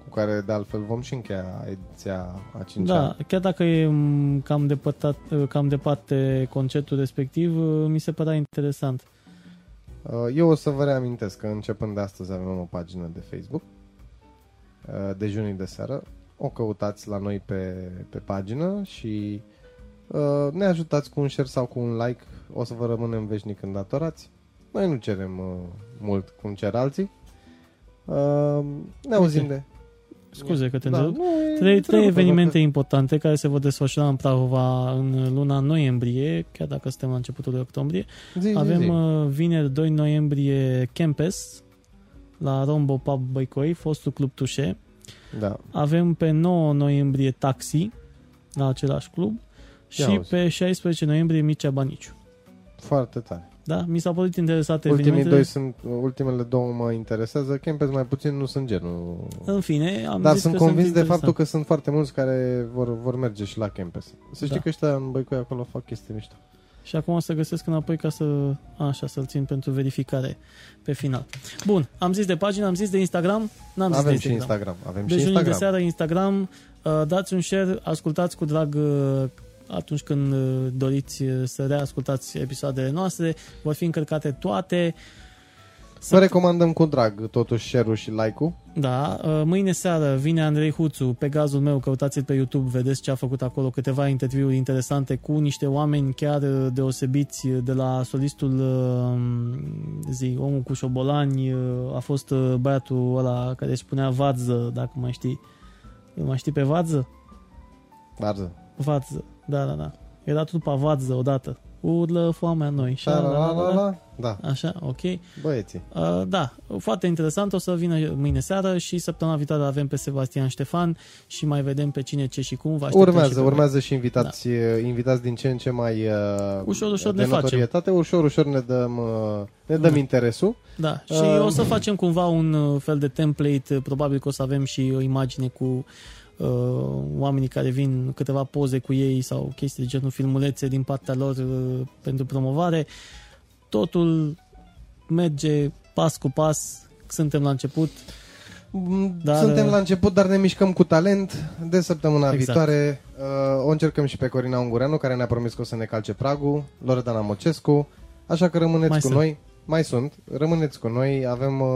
cu care de altfel vom și încheia ediția a 5 Da, chiar dacă e m, cam, depărtat, cam departe concertul respectiv, uh, mi se părea interesant. Eu o să vă reamintesc că începând de astăzi avem o pagină de Facebook uh, dejunii de seară. O căutați la noi pe, pe pagină și uh, ne ajutați cu un share sau cu un like. O să vă rămânem veșnic îndatorați. Noi nu cerem uh, mult cum cer alții. Uh, ne auzim de... Scuze că te Da, întrerup. nu, e- Trei, nu trei trebuie, evenimente importante care se vor desfășura în Prahova în luna noiembrie, chiar dacă suntem la începutul de octombrie. Zi, zi, Avem zi. uh, vineri 2 noiembrie Campus la Rombo Pub Băicoi, fostul club Tușe. Da. Avem pe 9 noiembrie Taxi la același club Ia și auzi. pe 16 noiembrie Mircea Baniciu. Foarte tare. Da? Mi s-au părut interesate Ultimii evenimentele. doi sunt, ultimele două mă interesează, Campus mai puțin nu sunt genul. În fine, am Dar zis sunt că convins de interesante. faptul că sunt foarte mulți care vor, vor merge și la Campus. Să știi Da. că ăștia în Băicoi acolo fac chestii mișto. Și acum o să găsesc înapoi ca să... Așa, să-l țin pentru verificare pe final. Bun, am zis de pagină, am zis de Instagram, n-am zis Avem de și Instagram. Avem și Deci luni de Instagram. seară Instagram, uh, dați un share, ascultați cu drag uh, atunci când uh, doriți uh, să reascultați episoadele noastre, vor fi încărcate toate. Vă recomandăm cu drag totuși share-ul și like-ul. Da, uh, mâine seară vine Andrei Huțu pe gazul meu, căutați-l pe YouTube, vedeți ce a făcut acolo, câteva interviuri interesante cu niște oameni chiar uh, deosebiți uh, de la solistul uh, zi, omul cu șobolani, uh, a fost uh, băiatul ăla care își spunea Vadză, dacă mai știi. Îl mai știi pe Vadză? Varză. Vadză, da, da, da. Era tot pe Vadză odată. Urlă foamea noi. Și La, la, la, la, la. Da, Așa, ok. băieții. Uh, da, foarte interesant. O să vină mâine seară și săptămâna viitoare avem pe Sebastian Ștefan și mai vedem pe cine, ce și cum. Vă așteptăm și Urmează, pe urmează și invitați, invitați din ce în ce mai uh, Ușor, ușor de ne facem. notorietate. Ușor, ușor ne dăm, uh, ne dăm Da. interesul. Da, și Uh, o să facem cumva un uh, fel de template, probabil că o să avem și o imagine cu uh, oamenii care vin, câteva poze cu ei sau chestii de genul filmulețe din partea lor uh, pentru promovare. Totul merge pas cu pas, suntem la început. Dar, Suntem la început, dar ne mișcăm cu talent. De săptămâna exact. viitoare uh, o încercăm și pe Corina Ungureanu, care ne-a promis că o să ne calce pragul, Loredana Mocescu, așa că rămâneți Mai cu sunt. noi. Mai sunt, rămâneți cu noi, avem uh,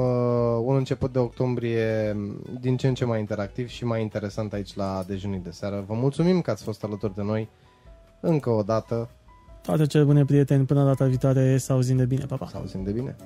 un început de octombrie din ce în ce mai interactiv și mai interesant aici la dejunii de seară. Vă mulțumim că ați fost alături de noi încă o dată. Toate cele bune prieteni, până data viitoare, să auzim de bine, papa. Să auzim de bine.